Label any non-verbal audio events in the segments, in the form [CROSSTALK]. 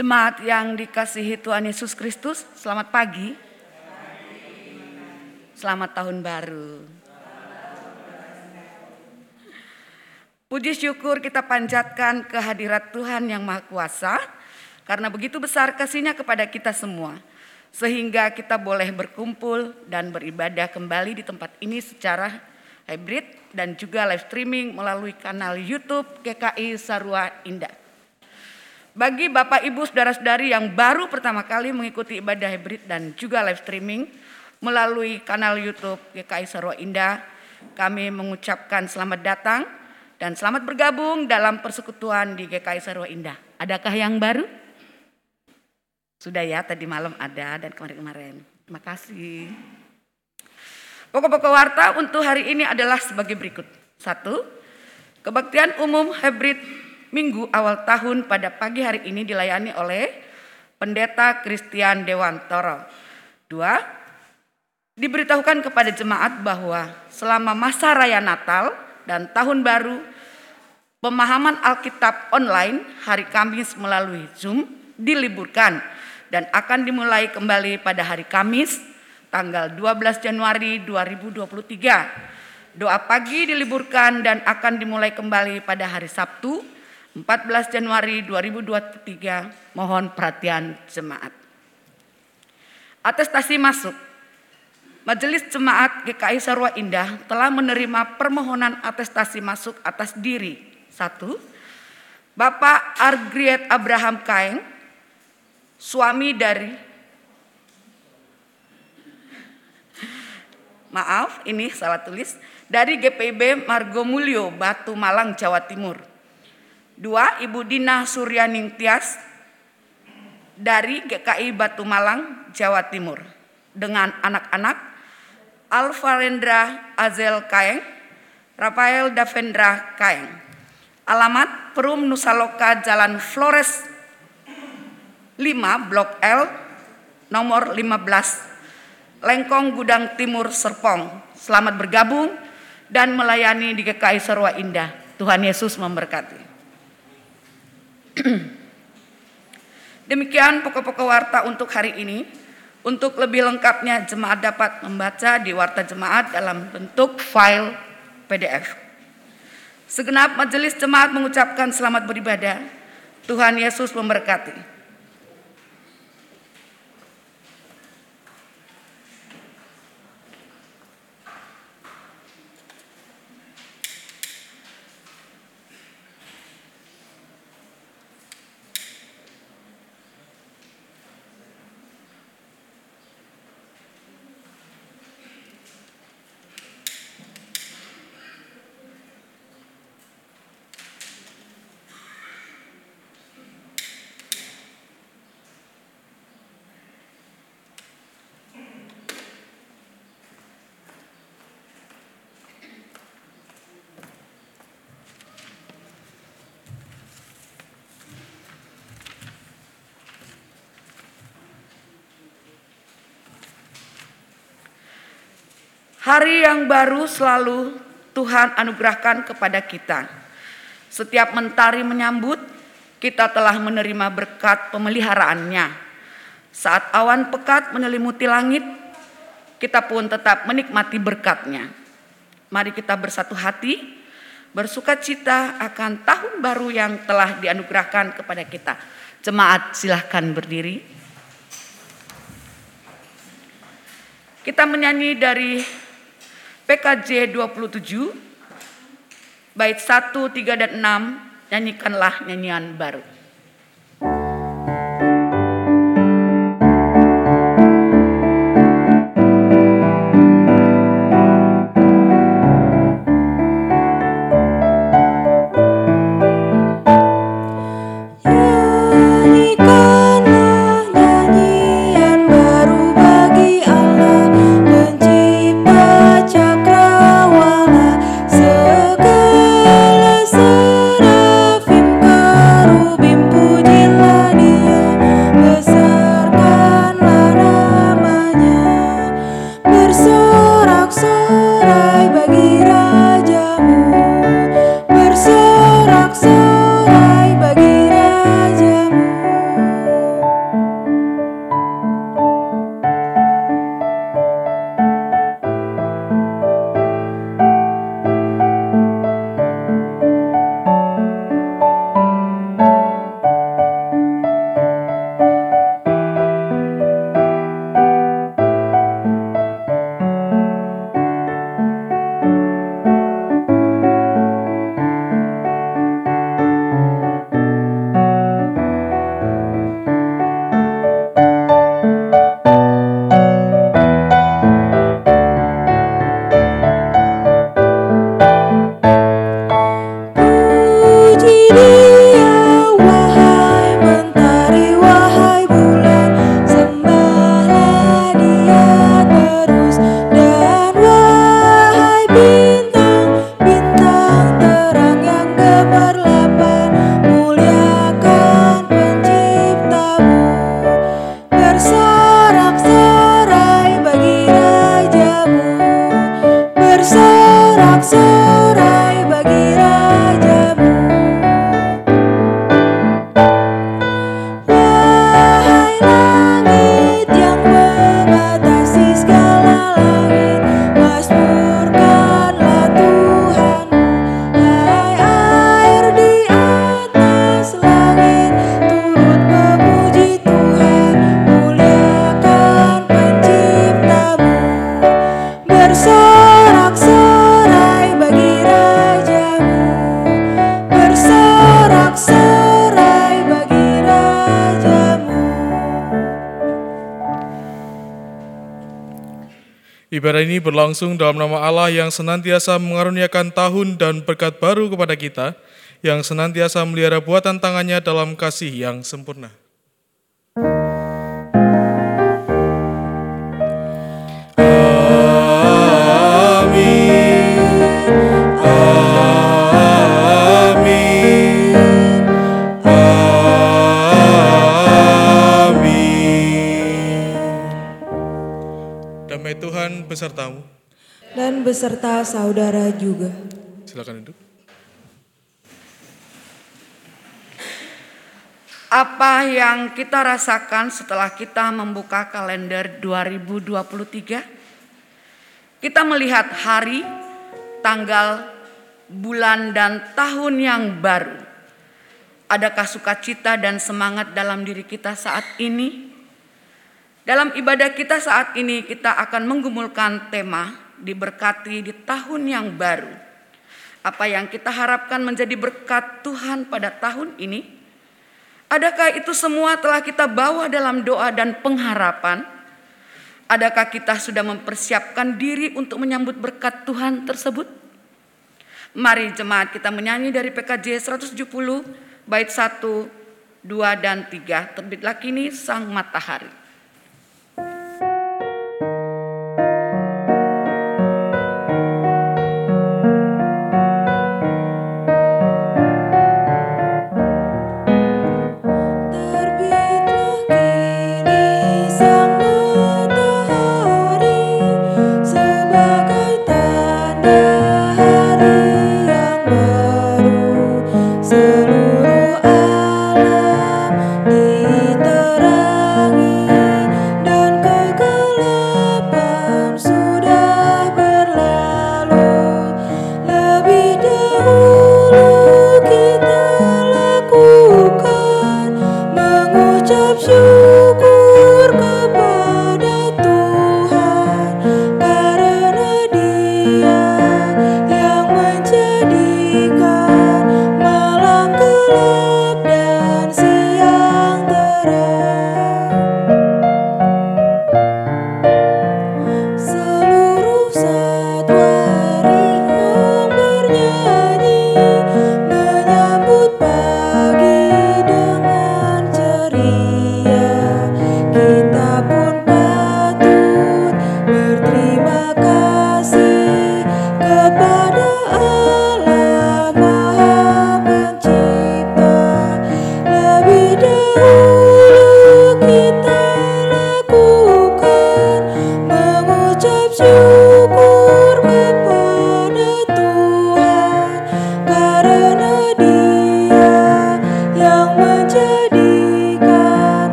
Jemaat yang dikasihi Tuhan Yesus Kristus, selamat pagi. Selamat tahun baru. Puji syukur kita panjatkan kehadirat Tuhan yang Maha Kuasa, karena begitu besar kasihnya kepada kita semua. Sehingga kita boleh berkumpul dan beribadah kembali di tempat ini secara hybrid dan juga live streaming melalui kanal YouTube GKI Sarua Indah. Bagi Bapak Ibu Saudara-saudari yang baru pertama kali mengikuti ibadah hybrid dan juga live streaming melalui kanal YouTube GKI Sarwa Indah, kami mengucapkan selamat datang dan selamat bergabung dalam persekutuan di GKI Sarwa Indah. Adakah yang baru? Sudah ya, tadi malam ada dan kemarin-kemarin. Terima kasih. Pokok-pokok warta untuk hari ini adalah sebagai berikut. Satu, kebaktian umum hybrid minggu awal tahun pada pagi hari ini dilayani oleh Pendeta Christian Dewantoro. Dua, diberitahukan kepada jemaat bahwa selama masa raya Natal dan Tahun Baru, pemahaman Alkitab online hari Kamis melalui Zoom diliburkan dan akan dimulai kembali pada hari Kamis tanggal 12 Januari 2023. Doa pagi diliburkan dan akan dimulai kembali pada hari Sabtu 14 Januari 2023. Mohon perhatian jemaat. Atestasi masuk. Majelis Jemaat GKI Sarwa Indah telah menerima permohonan atestasi masuk atas diri. Satu, Bapak Argriet Abraham Kaeng, suami dari Maaf, ini salah tulis. Dari GPB Margo Mulyo, Batu Malang, Jawa Timur. Dua, Ibu Dina Suryaning Tias dari GKI Batu Malang, Jawa Timur. Dengan anak-anak Alvarendra Azel Kaeng, Rafael Davendra Kaeng. Alamat Perum Nusaloka Jalan Flores 5 Blok L nomor 15 Lengkong Gudang Timur Serpong. Selamat bergabung dan melayani di GKI Serwa Indah. Tuhan Yesus memberkati. [CLEARS THROAT] Demikian pokok-pokok warta untuk hari ini. Untuk lebih lengkapnya jemaat dapat membaca di warta jemaat dalam bentuk file PDF. Segenap majelis jemaat mengucapkan selamat beribadah. Tuhan Yesus memberkati. Hari yang baru selalu Tuhan anugerahkan kepada kita. Setiap mentari menyambut, kita telah menerima berkat pemeliharaannya. Saat awan pekat menyelimuti langit, kita pun tetap menikmati berkatnya. Mari kita bersatu hati, bersuka cita akan tahun baru yang telah dianugerahkan kepada kita. Jemaat silahkan berdiri. Kita menyanyi dari PKJ 27 bait 1, 3 dan 6 nyanyikanlah nyanyian baru. Ibadah ini berlangsung dalam nama Allah yang senantiasa mengaruniakan tahun dan berkat baru kepada kita, yang senantiasa melihara buatan tangannya dalam kasih yang sempurna. Beserta saudara juga. Silakan duduk. Apa yang kita rasakan setelah kita membuka kalender 2023? Kita melihat hari, tanggal, bulan, dan tahun yang baru. Adakah sukacita dan semangat dalam diri kita saat ini? Dalam ibadah kita saat ini, kita akan menggumulkan tema diberkati di tahun yang baru. Apa yang kita harapkan menjadi berkat Tuhan pada tahun ini? Adakah itu semua telah kita bawa dalam doa dan pengharapan? Adakah kita sudah mempersiapkan diri untuk menyambut berkat Tuhan tersebut? Mari jemaat kita menyanyi dari PKJ 170 bait 1, 2 dan 3. Terbitlah kini sang matahari.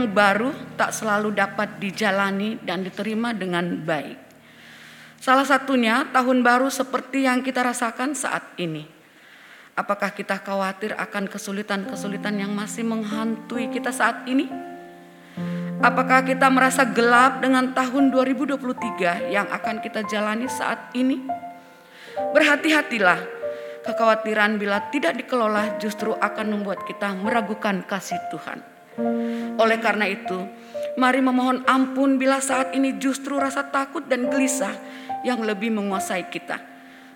Yang baru tak selalu dapat dijalani dan diterima dengan baik. Salah satunya tahun baru seperti yang kita rasakan saat ini. Apakah kita khawatir akan kesulitan-kesulitan yang masih menghantui kita saat ini? Apakah kita merasa gelap dengan tahun 2023 yang akan kita jalani saat ini? Berhati-hatilah, kekhawatiran bila tidak dikelola justru akan membuat kita meragukan kasih Tuhan. Oleh karena itu, mari memohon ampun bila saat ini justru rasa takut dan gelisah yang lebih menguasai kita.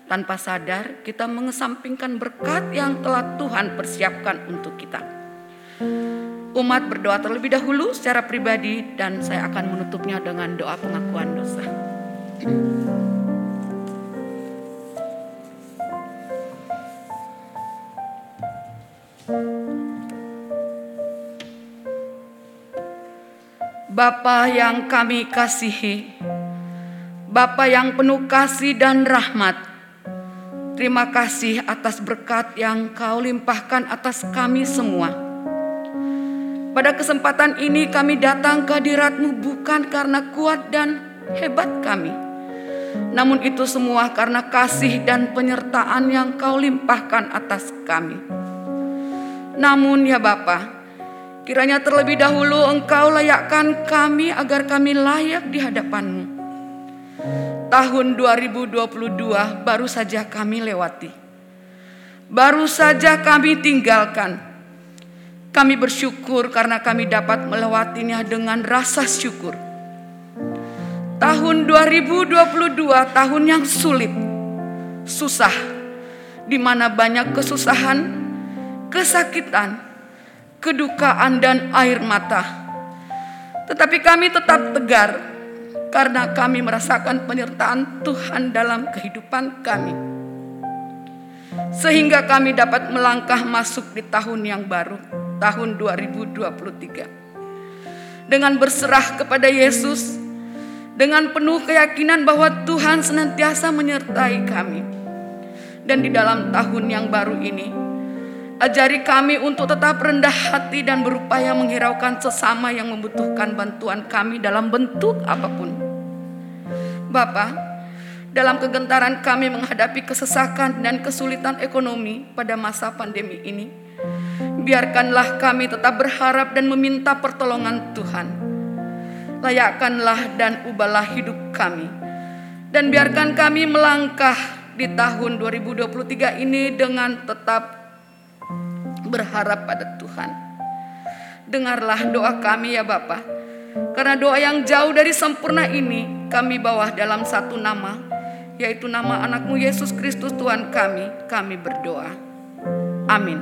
Tanpa sadar, kita mengesampingkan berkat yang telah Tuhan persiapkan untuk kita. Umat berdoa terlebih dahulu secara pribadi dan saya akan menutupnya dengan doa pengakuan dosa. Bapa yang kami kasihi, Bapa yang penuh kasih dan rahmat, terima kasih atas berkat yang kau limpahkan atas kami semua. Pada kesempatan ini kami datang ke hadiratmu bukan karena kuat dan hebat kami. Namun itu semua karena kasih dan penyertaan yang kau limpahkan atas kami. Namun ya Bapa, kiranya terlebih dahulu engkau layakkan kami agar kami layak di hadapanmu. Tahun 2022 baru saja kami lewati. Baru saja kami tinggalkan. Kami bersyukur karena kami dapat melewatinya dengan rasa syukur. Tahun 2022 tahun yang sulit, susah, di mana banyak kesusahan, kesakitan, kedukaan dan air mata. Tetapi kami tetap tegar karena kami merasakan penyertaan Tuhan dalam kehidupan kami. Sehingga kami dapat melangkah masuk di tahun yang baru, tahun 2023. Dengan berserah kepada Yesus, dengan penuh keyakinan bahwa Tuhan senantiasa menyertai kami. Dan di dalam tahun yang baru ini, ajari kami untuk tetap rendah hati dan berupaya menghiraukan sesama yang membutuhkan bantuan kami dalam bentuk apa pun. Bapa, dalam kegentaran kami menghadapi kesesakan dan kesulitan ekonomi pada masa pandemi ini, biarkanlah kami tetap berharap dan meminta pertolongan Tuhan layakkanlah dan ubahlah hidup kami. Dan biarkan kami melangkah di tahun 2023 ini dengan tetap berharap pada Tuhan. Dengarlah doa kami ya Bapa. Karena doa yang jauh dari sempurna ini kami bawa dalam satu nama, yaitu nama anakmu Yesus Kristus Tuhan kami, kami berdoa. Amin.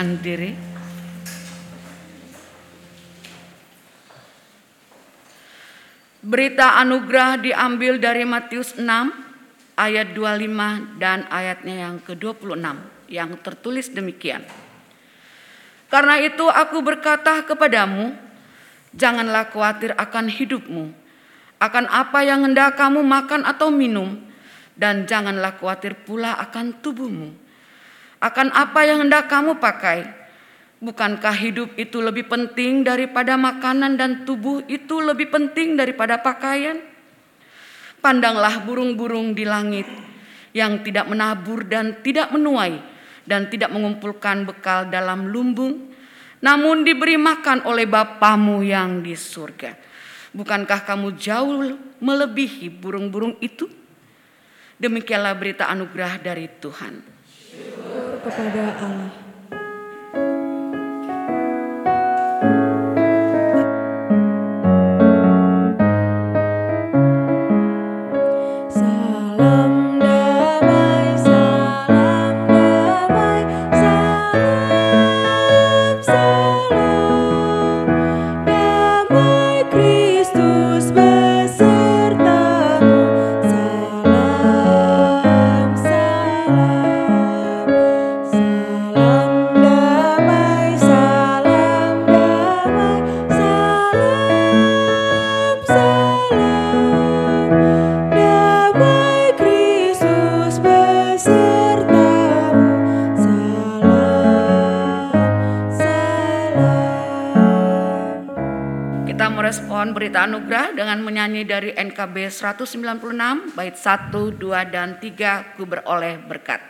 Diri. Berita anugerah diambil dari Matius 6 ayat 25 dan ayatnya yang ke-26 yang tertulis demikian. Karena itu aku berkata kepadamu, janganlah khawatir akan hidupmu, akan apa yang hendak kamu makan atau minum, dan janganlah khawatir pula akan tubuhmu, akan apa yang hendak kamu pakai. Bukankah hidup itu lebih penting daripada makanan dan tubuh itu lebih penting daripada pakaian? Pandanglah burung-burung di langit yang tidak menabur dan tidak menuai dan tidak mengumpulkan bekal dalam lumbung, namun diberi makan oleh Bapamu yang di surga. Bukankah kamu jauh melebihi burung-burung itu? Demikianlah berita anugerah dari Tuhan. Kepada Allah. Merespon berita anugerah dengan menyanyi dari NKB 196 bait 1, 2 dan 3 ku beroleh berkat.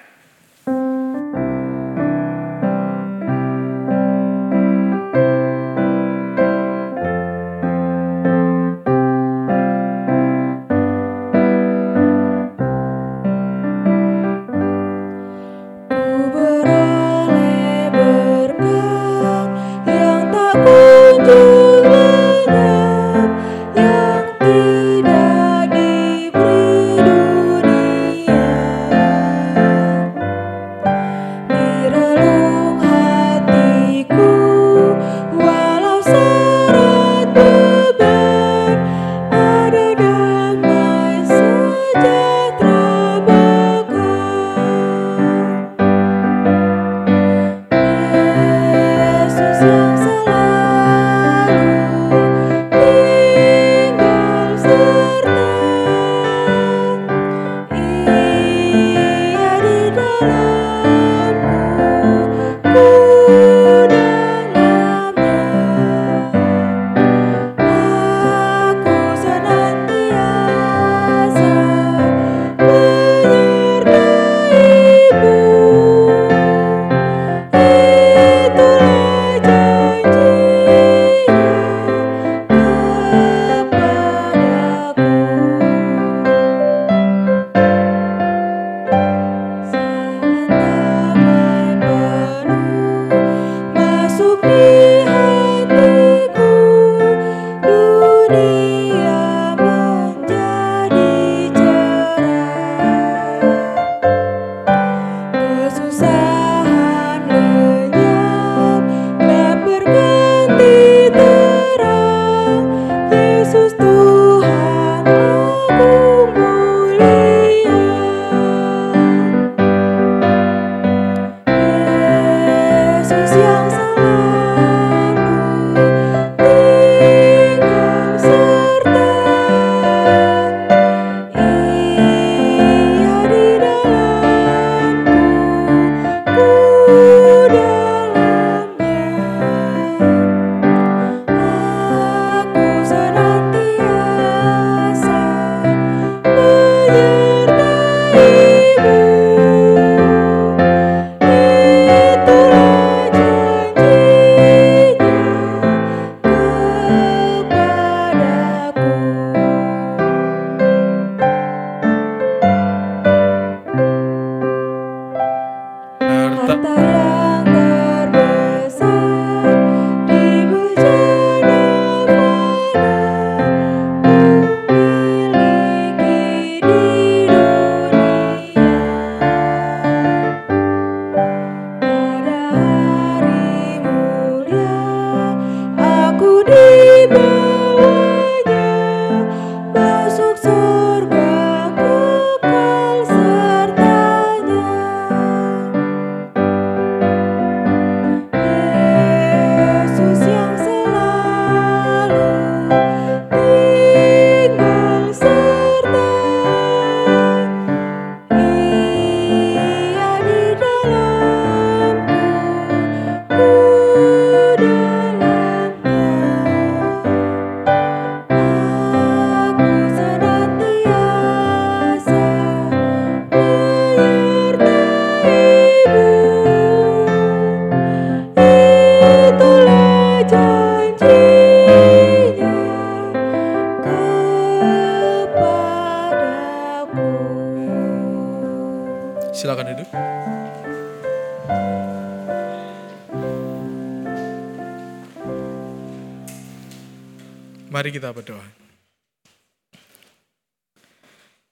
Kita berdoa.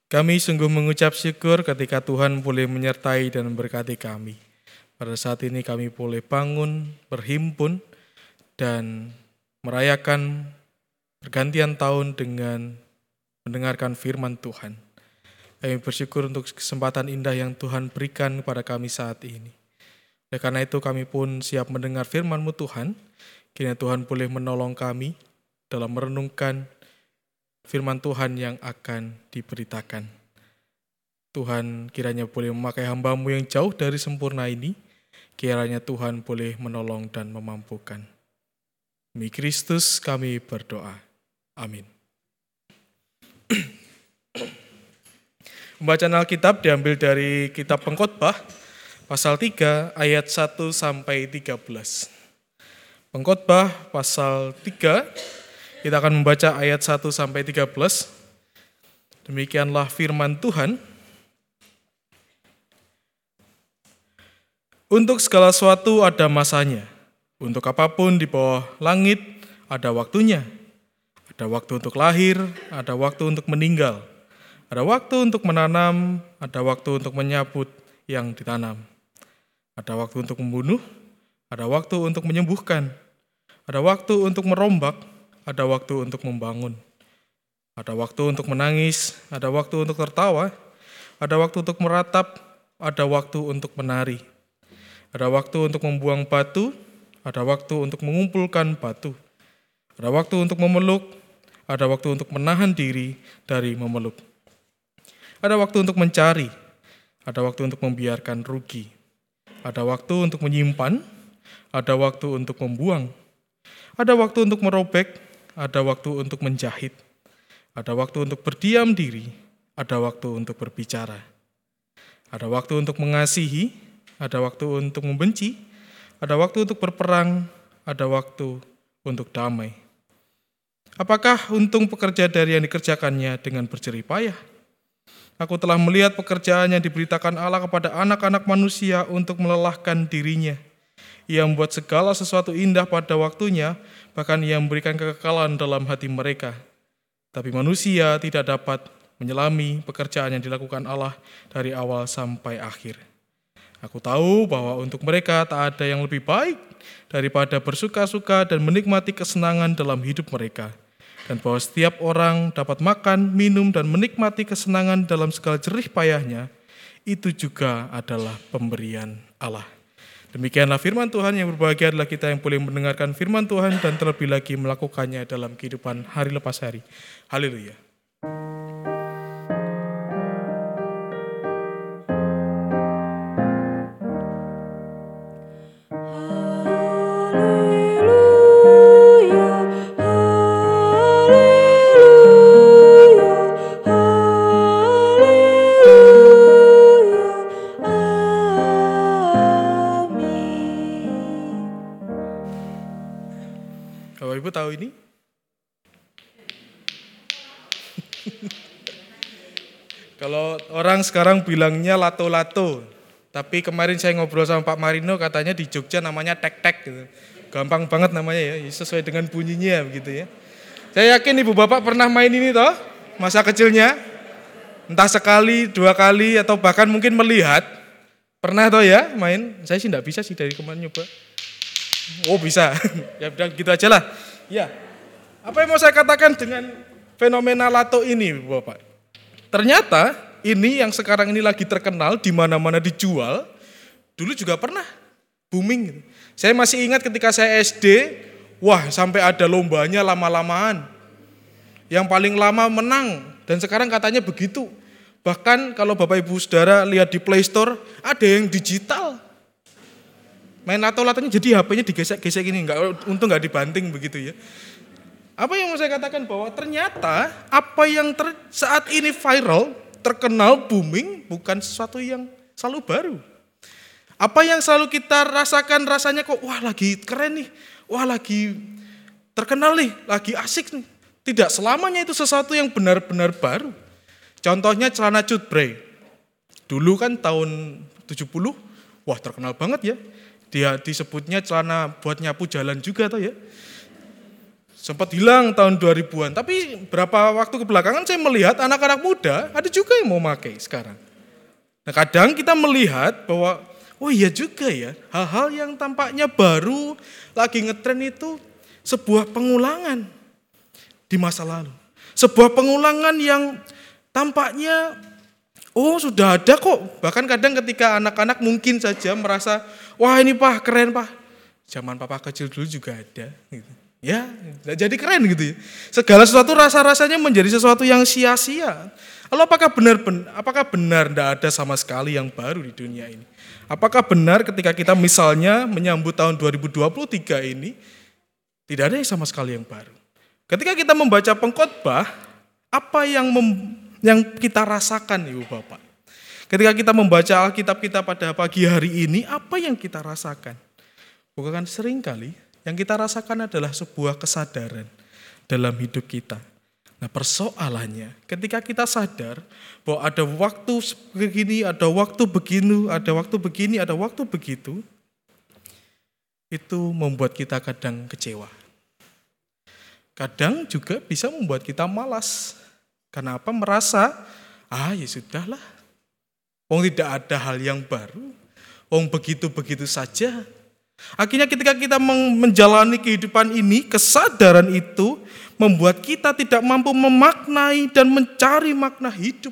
Kami sungguh mengucap syukur ketika Tuhan boleh menyertai dan memberkati kami. Pada saat ini kami boleh bangun, berhimpun, dan merayakan pergantian tahun dengan mendengarkan firman Tuhan. Kami bersyukur untuk kesempatan indah yang Tuhan berikan kepada kami saat ini. Oleh karena itu kami pun siap mendengar firman-Mu Tuhan. Kiranya Tuhan boleh menolong kami dalam merenungkan firman Tuhan yang akan diberitakan. Tuhan kiranya boleh memakai hambamu yang jauh dari sempurna ini. Kiranya Tuhan boleh menolong dan memampukan. Demi Kristus kami berdoa. Amin. [CLEARS THROAT] Pembacaan Alkitab diambil dari kitab Pengkhotbah pasal 3 ayat 1 sampai 13. Pengkhotbah pasal 3 kita akan membaca ayat 1 sampai 13. Demikianlah firman Tuhan. Untuk segala sesuatu ada masanya. Untuk apa pun di bawah langit ada waktunya. Ada waktu untuk lahir, ada waktu untuk meninggal. Ada waktu untuk menanam, ada waktu untuk menyabut yang ditanam. Ada waktu untuk membunuh, ada waktu untuk menyembuhkan. Ada waktu untuk merombak, ada waktu untuk membangun. Ada waktu untuk menangis, ada waktu untuk tertawa, ada waktu untuk meratap, ada waktu untuk menari. Ada waktu untuk membuang batu, ada waktu untuk mengumpulkan batu. Ada waktu untuk memeluk, ada waktu untuk menahan diri dari memeluk. Ada waktu untuk mencari, ada waktu untuk membiarkan rugi. Ada waktu untuk menyimpan, ada waktu untuk membuang. Ada waktu untuk merobek, ada waktu untuk menjahit. Ada waktu untuk berdiam diri, ada waktu untuk berbicara. Ada waktu untuk mengasihi, ada waktu untuk membenci, ada waktu untuk berperang, ada waktu untuk damai. Apakah untung pekerja dari yang dikerjakannya dengan berjerih payah? Aku telah melihat pekerjaan yang diberitakan Allah kepada anak-anak manusia untuk melelahkan dirinya. Ia membuat segala sesuatu indah pada waktunya, bahkan ia memberikan kekekalan dalam hati mereka. Tapi manusia tidak dapat menyelami pekerjaan yang dilakukan Allah dari awal sampai akhir. Aku tahu bahwa untuk mereka tak ada yang lebih baik daripada bersuka-suka dan menikmati kesenangan dalam hidup mereka. Dan bahwa setiap orang dapat makan, minum, dan menikmati kesenangan dalam segala jerih payahnya, itu juga adalah pemberian Allah. Demikianlah firman Tuhan yang berbahagia adalah kita yang boleh mendengarkan firman Tuhan dan terlebih lagi melakukannya dalam kehidupan hari lepas hari. Haleluya. Ibu tahu ini? [LAUGHS] Kalau orang sekarang bilangnya lato-lato, tapi kemarin saya ngobrol sama Pak Marino katanya di Jogja namanya tek-tek gitu. Gampang banget namanya ya, sesuai dengan bunyinya begitu ya. Saya yakin ibu bapak pernah main ini toh, masa kecilnya. Entah sekali, dua kali, atau bahkan mungkin melihat. Pernah toh ya main? Saya sih enggak bisa sih dari kemarin nyoba. Oh bisa, [LAUGHS] ya udah gitu aja lah. Ya, Apa yang mau saya katakan dengan fenomena lato ini, Bapak? Ternyata ini yang sekarang ini lagi terkenal di mana-mana dijual, dulu juga pernah booming. Saya masih ingat ketika saya SD, wah sampai ada lombanya lama-lamaan. Yang paling lama menang dan sekarang katanya begitu. Bahkan kalau Bapak Ibu Saudara lihat di Play Store ada yang digital. Main lato-latonya jadi HP-nya digesek-gesek ini, nggak untung nggak dibanting begitu ya. Apa yang mau saya katakan bahwa ternyata apa yang ter- saat ini viral, terkenal, booming bukan sesuatu yang selalu baru. Apa yang selalu kita rasakan rasanya kok wah lagi keren nih, wah lagi terkenal nih, lagi asik nih. Tidak selamanya itu sesuatu yang benar-benar baru. Contohnya celana cutbray. Dulu kan tahun 70, wah terkenal banget ya. Dia disebutnya celana buat nyapu jalan juga tuh ya. Sempat hilang tahun 2000-an, tapi berapa waktu kebelakangan saya melihat anak-anak muda ada juga yang mau pakai sekarang. Nah kadang kita melihat bahwa, oh iya juga ya, hal-hal yang tampaknya baru, lagi ngetren itu sebuah pengulangan di masa lalu. Sebuah pengulangan yang tampaknya, oh sudah ada kok. Bahkan kadang ketika anak-anak mungkin saja merasa, wah ini pak keren pak. Zaman papa kecil dulu juga ada. Gitu. Ya, jadi keren gitu ya. Segala sesuatu rasa-rasanya menjadi sesuatu yang sia-sia. Lalu apakah benar apakah benar tidak ada sama sekali yang baru di dunia ini? Apakah benar ketika kita misalnya menyambut tahun 2023 ini tidak ada yang sama sekali yang baru? Ketika kita membaca pengkhotbah, apa yang mem- yang kita rasakan Ibu Bapak? Ketika kita membaca Alkitab kita pada pagi hari ini, apa yang kita rasakan? Bukan sering kali yang kita rasakan adalah sebuah kesadaran dalam hidup kita. Nah persoalannya ketika kita sadar bahwa ada waktu begini, ada waktu begini, ada waktu begini, ada waktu begitu, itu membuat kita kadang kecewa. Kadang juga bisa membuat kita malas. Kenapa? Merasa, ah ya sudahlah. Wong tidak ada hal yang baru. Wong begitu-begitu saja. Akhirnya ketika kita menjalani kehidupan ini, kesadaran itu membuat kita tidak mampu memaknai dan mencari makna hidup.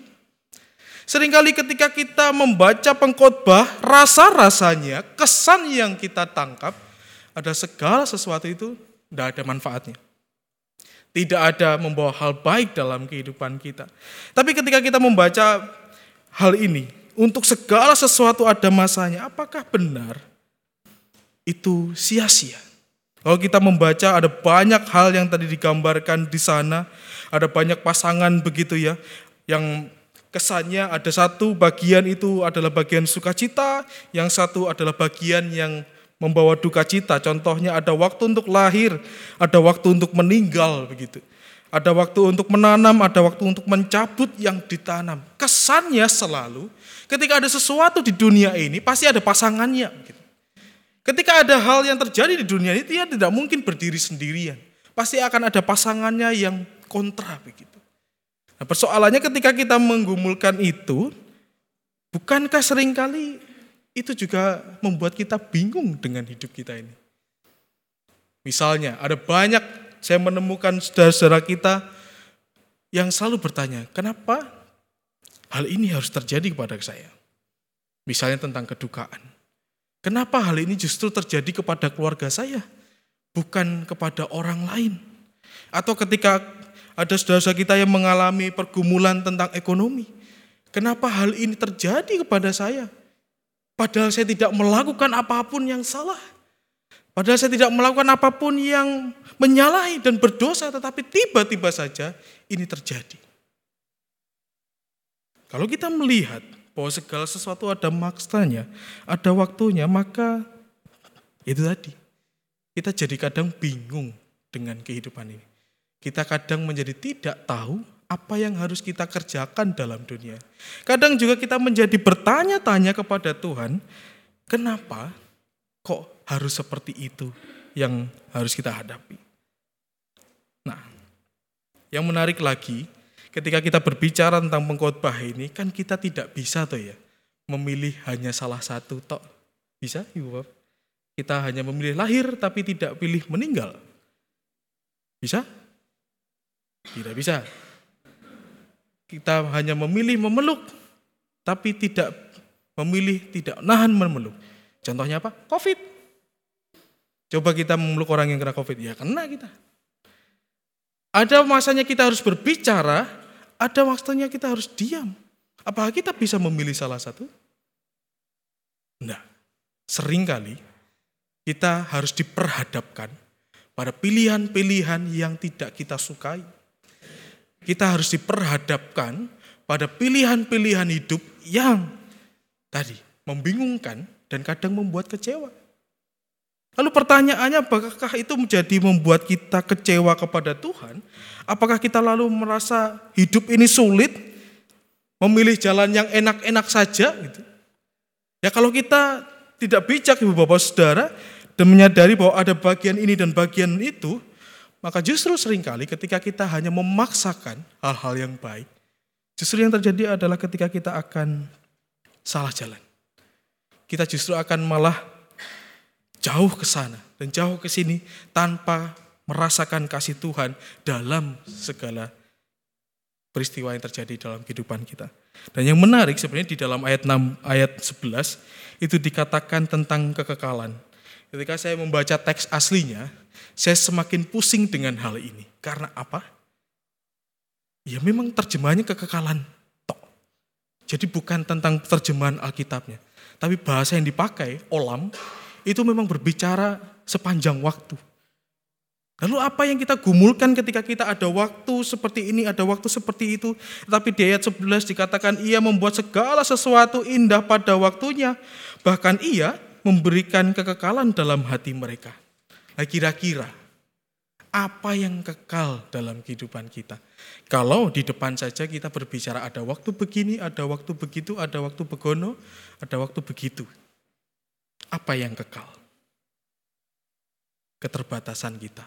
Seringkali ketika kita membaca pengkhotbah, rasa-rasanya, kesan yang kita tangkap, ada segala sesuatu itu tidak ada manfaatnya. Tidak ada membawa hal baik dalam kehidupan kita. Tapi ketika kita membaca hal ini, untuk segala sesuatu ada masanya, apakah benar itu sia-sia? Kalau kita membaca ada banyak hal yang tadi digambarkan di sana, ada banyak pasangan begitu ya, yang kesannya ada satu bagian itu adalah bagian sukacita, yang satu adalah bagian yang membawa duka cita. Contohnya ada waktu untuk lahir, ada waktu untuk meninggal begitu. Ada waktu untuk menanam, ada waktu untuk mencabut yang ditanam. Kesannya selalu ketika ada sesuatu di dunia ini pasti ada pasangannya. Ketika ada hal yang terjadi di dunia ini dia tidak mungkin berdiri sendirian. Pasti akan ada pasangannya yang kontra begitu. Nah, persoalannya ketika kita menggumulkan itu, bukankah sering kali itu juga membuat kita bingung dengan hidup kita ini. Misalnya, ada banyak saya menemukan saudara-saudara kita yang selalu bertanya, kenapa hal ini harus terjadi kepada saya? Misalnya tentang kedukaan. Kenapa hal ini justru terjadi kepada keluarga saya, bukan kepada orang lain? Atau ketika ada saudara-saudara kita yang mengalami pergumulan tentang ekonomi, kenapa hal ini terjadi kepada saya? Padahal saya tidak melakukan apa pun yang salah. Padahal saya tidak melakukan apa pun yang menyalahi dan berdosa, tetapi tiba-tiba saja ini terjadi. Kalau kita melihat bahwa segala sesuatu ada maksanya, ada waktunya, maka itu tadi. Kita jadi kadang bingung dengan kehidupan ini. Kita kadang menjadi tidak tahu apa yang harus kita kerjakan dalam dunia. Kadang juga kita menjadi bertanya-tanya kepada Tuhan, kenapa kok harus seperti itu yang harus kita hadapi. Nah, yang menarik lagi, ketika kita berbicara tentang pengkhotbah ini, kan kita tidak bisa tuh ya, memilih hanya salah satu tok. Bisa, Ibu Bapak? Kita hanya memilih lahir tapi tidak pilih meninggal. Bisa? Tidak bisa. Kita hanya memilih memeluk, tapi tidak memilih tidak nahan memeluk. Contohnya apa? Covid. Coba kita memeluk orang yang kena Covid, ya kena kita. Ada masanya kita harus berbicara, ada waktunya kita harus diam. Apakah kita bisa memilih salah satu? Enggak. Seringkali kita harus diperhadapkan pada pilihan-pilihan yang tidak kita sukai. Kita harus diperhadapkan pada pilihan-pilihan hidup yang tadi membingungkan dan kadang membuat kecewa. Lalu pertanyaannya apakah itu menjadi membuat kita kecewa kepada Tuhan? Apakah kita lalu merasa hidup ini sulit? Memilih jalan yang enak-enak saja gitu. Ya kalau kita tidak bijak Ibu Bapak Saudara dan menyadari bahwa ada bagian ini dan bagian itu, maka justru sering kali ketika kita hanya memaksakan hal-hal yang baik, justru yang terjadi adalah ketika kita akan salah jalan. Kita justru akan malah jauh ke sana dan jauh ke sini tanpa merasakan kasih Tuhan dalam segala peristiwa yang terjadi dalam kehidupan kita. Dan yang menarik sebenarnya di dalam ayat 6 ayat 11 itu dikatakan tentang kekekalan. Ketika saya membaca teks aslinya, saya semakin pusing dengan hal ini. Karena apa? Ya memang terjemahannya kekekalan tok. Jadi bukan tentang terjemahan Alkitabnya. Tapi bahasa yang dipakai, olam, itu memang berbicara sepanjang waktu. Lalu apa yang kita gumulkan ketika kita ada waktu seperti ini, ada waktu seperti itu. Tapi di ayat 11 dikatakan ia membuat segala sesuatu indah pada waktunya. Bahkan ia memberikan kekekalan dalam hati mereka. Nah kira-kira apa yang kekal dalam kehidupan kita? Kalau di depan saja kita berbicara ada waktu begini, ada waktu begitu, ada waktu begono, ada waktu begitu. Apa yang kekal? Keterbatasan kita.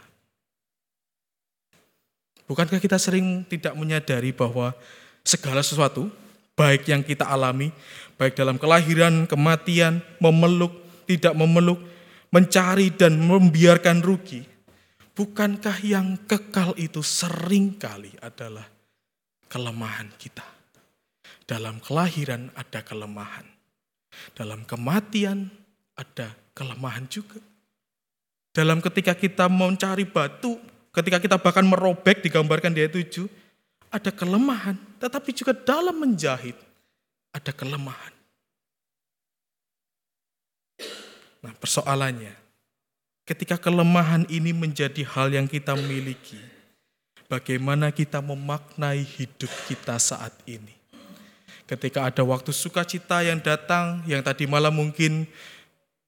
Bukankah kita sering tidak menyadari bahwa segala sesuatu, baik yang kita alami, baik dalam kelahiran, kematian, memeluk, tidak memeluk, mencari dan membiarkan rugi, bukankah yang kekal itu sering kali adalah kelemahan kita? Dalam kelahiran ada kelemahan. Dalam kematian ada kelemahan juga. Dalam ketika kita mencari batu, ketika kita bahkan merobek digambarkan di ayat 7, ada kelemahan. Tetapi juga dalam menjahit ada kelemahan. Nah persoalannya, ketika kelemahan ini menjadi hal yang kita miliki, bagaimana kita memaknai hidup kita saat ini. Ketika ada waktu sukacita yang datang, yang tadi malam mungkin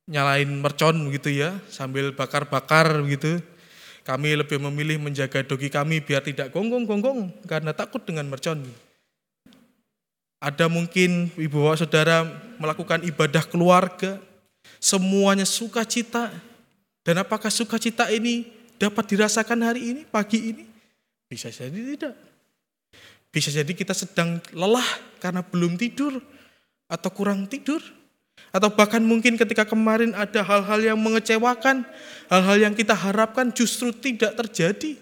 nyalain mercon gitu ya, sambil bakar-bakar gitu. Kami lebih memilih menjaga dogi kami biar tidak gonggong-gonggong karena takut dengan mercon. Ada mungkin ibu bapak saudara melakukan ibadah keluarga, semuanya sukacita. Dan apakah sukacita ini dapat dirasakan hari ini, pagi ini? Bisa jadi tidak. Bisa jadi kita sedang lelah karena belum tidur atau kurang tidur. Atau bahkan mungkin ketika kemarin ada hal-hal yang mengecewakan, hal-hal yang kita harapkan justru tidak terjadi.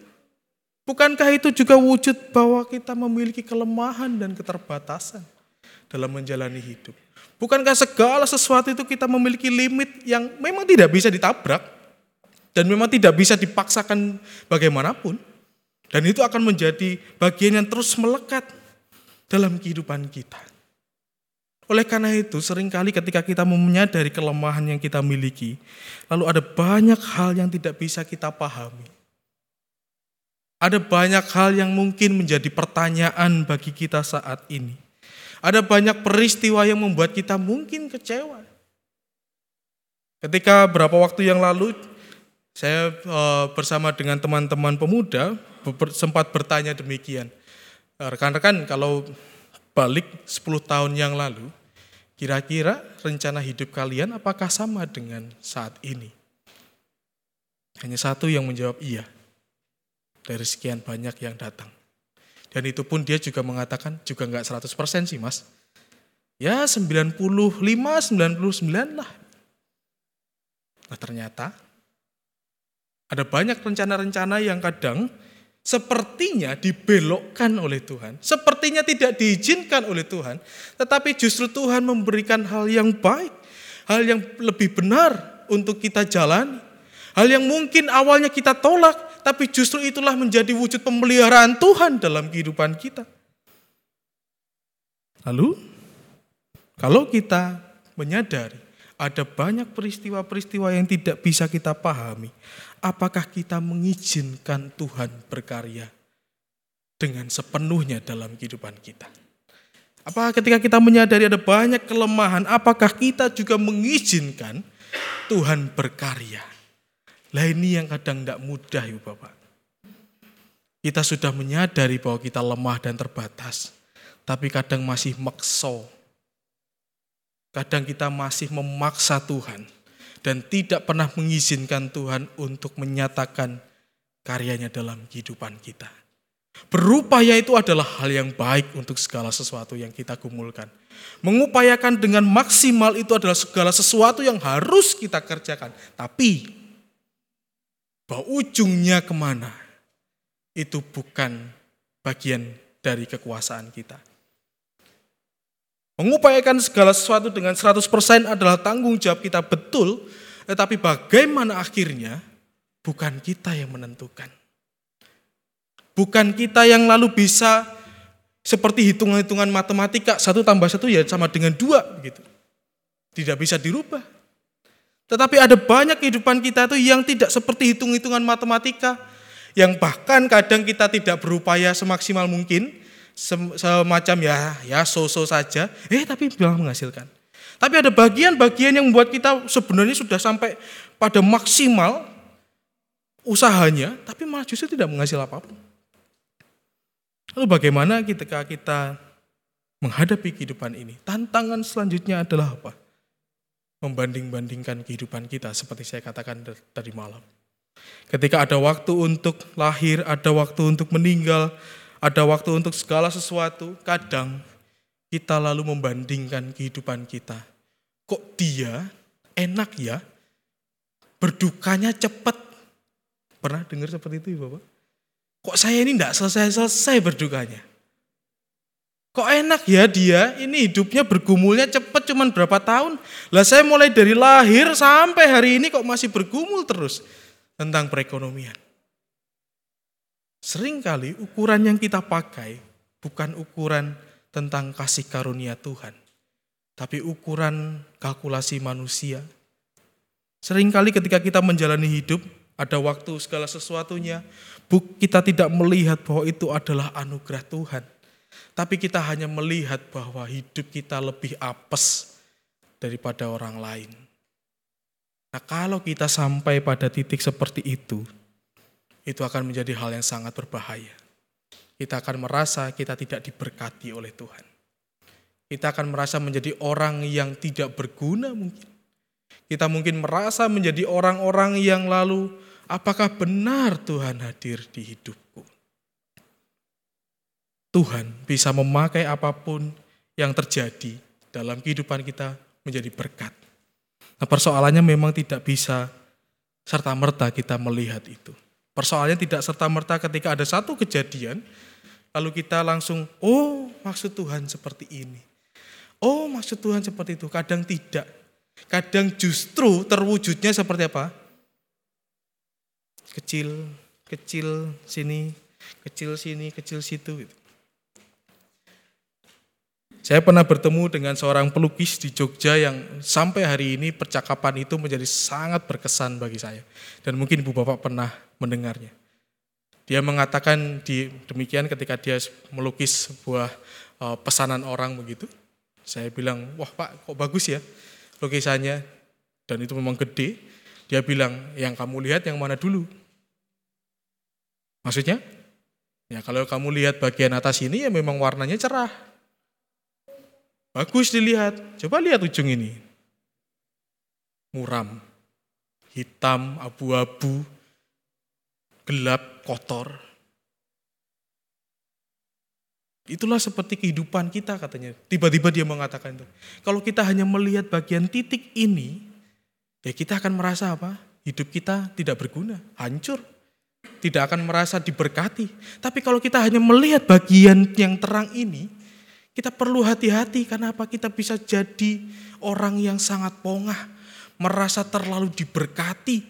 Bukankah itu juga wujud bahwa kita memiliki kelemahan dan keterbatasan dalam menjalani hidup? Bukankah segala sesuatu itu kita memiliki limit yang memang tidak bisa ditabrak dan memang tidak bisa dipaksakan bagaimanapun? Dan itu akan menjadi bagian yang terus melekat dalam kehidupan kita. Oleh karena itu, sering kali ketika kita menyadari kelemahan yang kita miliki, lalu ada banyak hal yang tidak bisa kita pahami. Ada banyak hal yang mungkin menjadi pertanyaan bagi kita saat ini. Ada banyak peristiwa yang membuat kita mungkin kecewa. Ketika beberapa waktu yang lalu, saya eh, bersama dengan teman-teman pemuda sempat bertanya demikian. Rekan-rekan kalau balik 10 tahun yang lalu, Kira-kira rencana hidup kalian apakah sama dengan saat ini? Hanya satu yang menjawab iya. Dari sekian banyak yang datang. Dan itu pun dia juga mengatakan juga nggak 100% sih mas. Ya 95, 99 lah. Nah ternyata ada banyak rencana-rencana yang kadang sepertinya dibelokkan oleh Tuhan, sepertinya tidak diizinkan oleh Tuhan, tetapi justru Tuhan memberikan hal yang baik, hal yang lebih benar untuk kita jalani. Hal yang mungkin awalnya kita tolak, tapi justru itulah menjadi wujud pemeliharaan Tuhan dalam kehidupan kita. Lalu, kalau kita menyadari ada banyak peristiwa-peristiwa yang tidak bisa kita pahami, apakah kita mengizinkan Tuhan berkarya dengan sepenuhnya dalam kehidupan kita? Apakah ketika kita menyadari ada banyak kelemahan, apakah kita juga mengizinkan Tuhan berkarya? Lah ini yang kadang tidak mudah Ibu Bapak. Kita sudah menyadari bahwa kita lemah dan terbatas. Tapi kadang masih makso. Kadang kita masih memaksa Tuhan. Dan tidak pernah mengizinkan Tuhan untuk menyatakan karyanya dalam kehidupan kita. Berupaya itu adalah hal yang baik untuk segala sesuatu yang kita gumulkan. Mengupayakan dengan maksimal itu adalah segala sesuatu yang harus kita kerjakan. Tapi bahwa ujungnya ke mana, itu bukan bagian dari kekuasaan kita. Mengupayakan segala sesuatu dengan 100% adalah tanggung jawab kita betul, tetapi bagaimana akhirnya bukan kita yang menentukan. Bukan kita yang lalu bisa seperti hitungan-hitungan matematika, satu tambah satu ya sama dengan dua gitu. Tidak bisa dirubah. Tetapi ada banyak kehidupan kita itu yang tidak seperti hitung-hitungan matematika, yang bahkan kadang kita tidak berupaya semaksimal mungkin, semacam ya ya so-so saja, eh tapi bilang menghasilkan. Tapi ada bagian-bagian yang membuat kita sebenarnya sudah sampai pada maksimal usahanya, tapi malah justru tidak menghasil apa pun. Lalu bagaimana ketika kita menghadapi kehidupan ini? Tantangan selanjutnya adalah apa? Membanding-bandingkan kehidupan kita seperti saya katakan tadi malam. Ketika ada waktu untuk lahir, ada waktu untuk meninggal, ada waktu untuk segala sesuatu, kadang kita lalu membandingkan kehidupan kita. Kok dia enak ya? Berdukanya cepat. Pernah dengar seperti itu Bapak? Kok saya ini tidak selesai-selesai berdukanya? Kok enak ya dia, ini hidupnya bergumulnya cepat cuman berapa tahun. Lah saya mulai dari lahir sampai hari ini kok masih bergumul terus tentang perekonomian. Seringkali ukuran yang kita pakai bukan ukuran tentang kasih karunia Tuhan, tapi ukuran kalkulasi manusia. Seringkali ketika kita menjalani hidup, ada waktu segala sesuatunya, kita tidak melihat bahwa itu adalah anugerah Tuhan tapi kita hanya melihat bahwa hidup kita lebih apes daripada orang lain. Nah kalau kita sampai pada titik seperti itu, itu akan menjadi hal yang sangat berbahaya. Kita akan merasa kita tidak diberkati oleh Tuhan. Kita akan merasa menjadi orang yang tidak berguna mungkin. Kita mungkin merasa menjadi orang-orang yang lalu, apakah benar Tuhan hadir di hidupku? Tuhan bisa memakai apa pun yang terjadi dalam kehidupan kita menjadi berkat. Nah persoalannya memang tidak bisa serta-merta kita melihat itu. Persoalannya tidak serta-merta ketika ada satu kejadian, lalu kita langsung, oh maksud Tuhan seperti ini. Oh maksud Tuhan seperti itu. Kadang tidak. Kadang justru terwujudnya seperti apa? Kecil, kecil sini, kecil sini, kecil situ. Gitu. Saya pernah bertemu dengan seorang pelukis di Jogja yang sampai hari ini percakapan itu menjadi sangat berkesan bagi saya. Dan mungkin Ibu Bapak pernah mendengarnya. Dia mengatakan di demikian ketika dia melukis sebuah uh, pesanan orang begitu. Saya bilang, wah Pak kok bagus ya lukisannya. Dan itu memang gede. Dia bilang, yang kamu lihat yang mana dulu? Maksudnya? Ya kalau kamu lihat bagian atas ini ya memang warnanya cerah Bagus dilihat. Coba lihat ujung ini. Muram. Hitam, abu-abu, gelap, kotor. Itulah seperti kehidupan kita katanya. Tiba-tiba dia mengatakan itu. Kalau kita hanya melihat bagian titik ini, ya kita akan merasa apa? Hidup kita tidak berguna, hancur. tidak akan merasa diberkati. Tapi kalau kita hanya melihat bagian yang terang ini, kita perlu hati-hati karena apa? Kita bisa jadi orang yang sangat pongah, merasa terlalu diberkati,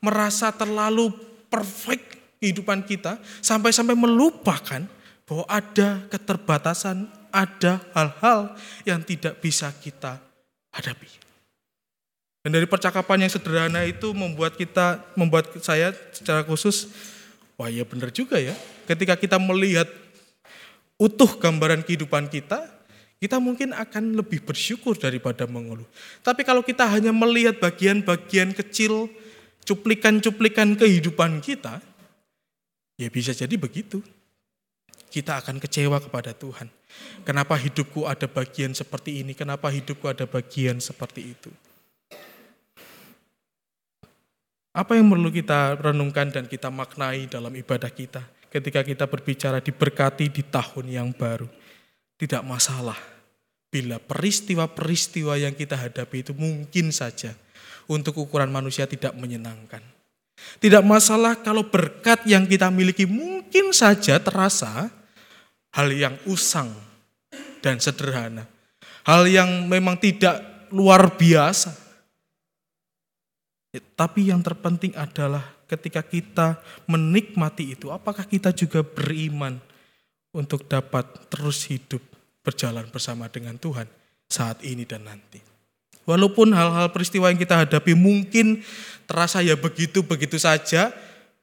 merasa terlalu perfect kehidupan kita, sampai-sampai melupakan bahwa ada keterbatasan, ada hal-hal yang tidak bisa kita hadapi. Dan dari percakapan yang sederhana itu membuat kita, membuat saya secara khusus, wah ya benar juga ya. Ketika kita melihat utuh gambaran kehidupan kita, kita mungkin akan lebih bersyukur daripada mengeluh. Tapi kalau kita hanya melihat bagian-bagian kecil, cuplikan-cuplikan kehidupan kita, ya bisa jadi begitu. Kita akan kecewa kepada Tuhan. Kenapa hidupku ada bagian seperti ini? Kenapa hidupku ada bagian seperti itu? Apa yang perlu kita renungkan dan kita maknai dalam ibadah kita ketika kita berbicara diberkati di tahun yang baru? Tidak masalah bila peristiwa-peristiwa yang kita hadapi itu mungkin saja untuk ukuran manusia tidak menyenangkan. Tidak masalah kalau berkat yang kita miliki mungkin saja terasa hal yang usang dan sederhana. Hal yang memang tidak luar biasa. Tapi yang terpenting adalah ketika kita menikmati itu, apakah kita juga beriman untuk dapat terus hidup berjalan bersama dengan Tuhan saat ini dan nanti. Walaupun hal-hal peristiwa yang kita hadapi mungkin terasa ya begitu-begitu saja,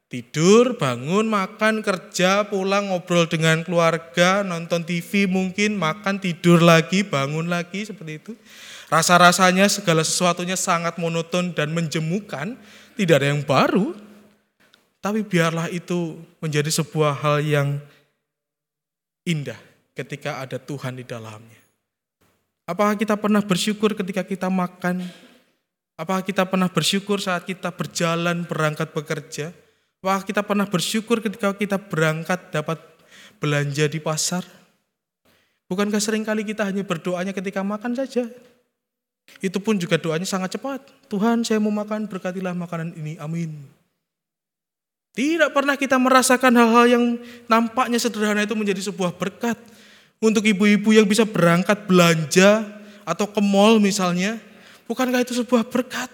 tidur, bangun, makan, kerja, pulang, ngobrol dengan keluarga, nonton TV mungkin, makan, tidur lagi, bangun lagi, seperti itu. Rasa-rasanya segala sesuatunya sangat monoton dan menjemukan, tidak ada yang baru. Tapi biarlah itu menjadi sebuah hal yang indah ketika ada Tuhan di dalamnya. Apakah kita pernah bersyukur ketika kita makan? Apakah kita pernah bersyukur saat kita berjalan berangkat bekerja? Apakah kita pernah bersyukur ketika kita berangkat dapat belanja di pasar? Bukankah sering kali kita hanya berdoanya ketika makan saja? Itu pun juga doanya sangat cepat. Tuhan saya mau makan, berkatilah makanan ini. Amin. Tidak pernah kita merasakan hal-hal yang nampaknya sederhana itu menjadi sebuah berkat. Untuk ibu-ibu yang bisa berangkat belanja atau ke mall misalnya. Bukankah itu sebuah berkat?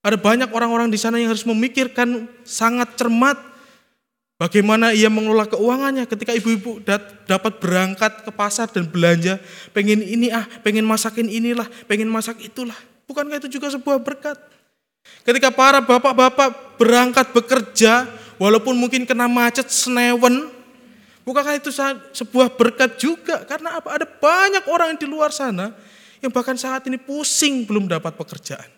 Ada banyak orang-orang di sana yang harus memikirkan sangat cermat Bagaimana ia mengelola keuangannya ketika ibu-ibu dapat berangkat ke pasar dan belanja, pengen ini ah, pengen masakin inilah, pengen masak itulah. Bukankah itu juga sebuah berkat? Ketika para bapak-bapak berangkat bekerja, walaupun mungkin kena macet senewen, bukankah itu sebuah berkat juga? Karena apa? Ada banyak orang di luar sana yang bahkan saat ini pusing belum dapat pekerjaan.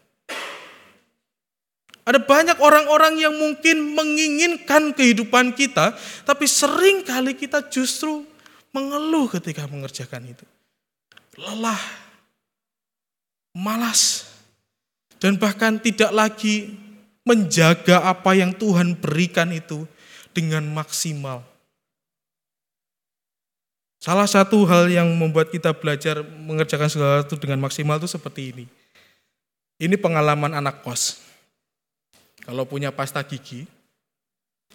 Ada banyak orang-orang yang mungkin menginginkan kehidupan kita, tapi sering kali kita justru mengeluh ketika mengerjakan itu. Lelah, malas, dan bahkan tidak lagi menjaga apa yang Tuhan berikan itu dengan maksimal. Salah satu hal yang membuat kita belajar mengerjakan segala sesuatu dengan maksimal itu seperti ini. Ini pengalaman anak kos. Kalau punya pasta gigi,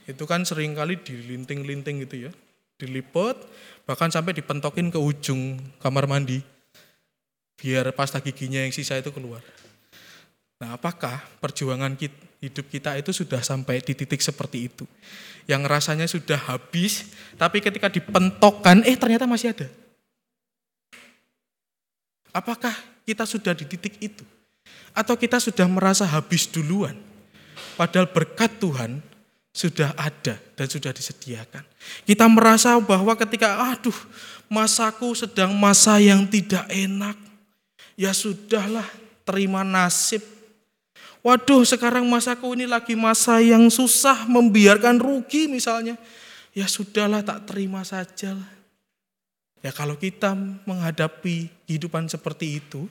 itu kan sering kali dilinting-linting gitu ya. Dilipet, bahkan sampai dipentokin ke ujung kamar mandi. Biar pasta giginya yang sisa itu keluar. Nah apakah perjuangan hidup kita itu sudah sampai di titik seperti itu? Yang rasanya sudah habis, tapi ketika dipentokkan, eh ternyata masih ada. Apakah kita sudah di titik itu? Atau kita sudah merasa habis duluan? Padahal berkat Tuhan sudah ada dan sudah disediakan. Kita merasa bahwa ketika aduh masaku sedang masa yang tidak enak. Ya sudahlah terima nasib. Waduh sekarang masaku ini lagi masa yang susah membiarkan rugi misalnya. Ya sudahlah tak terima saja Ya kalau kita menghadapi kehidupan seperti itu,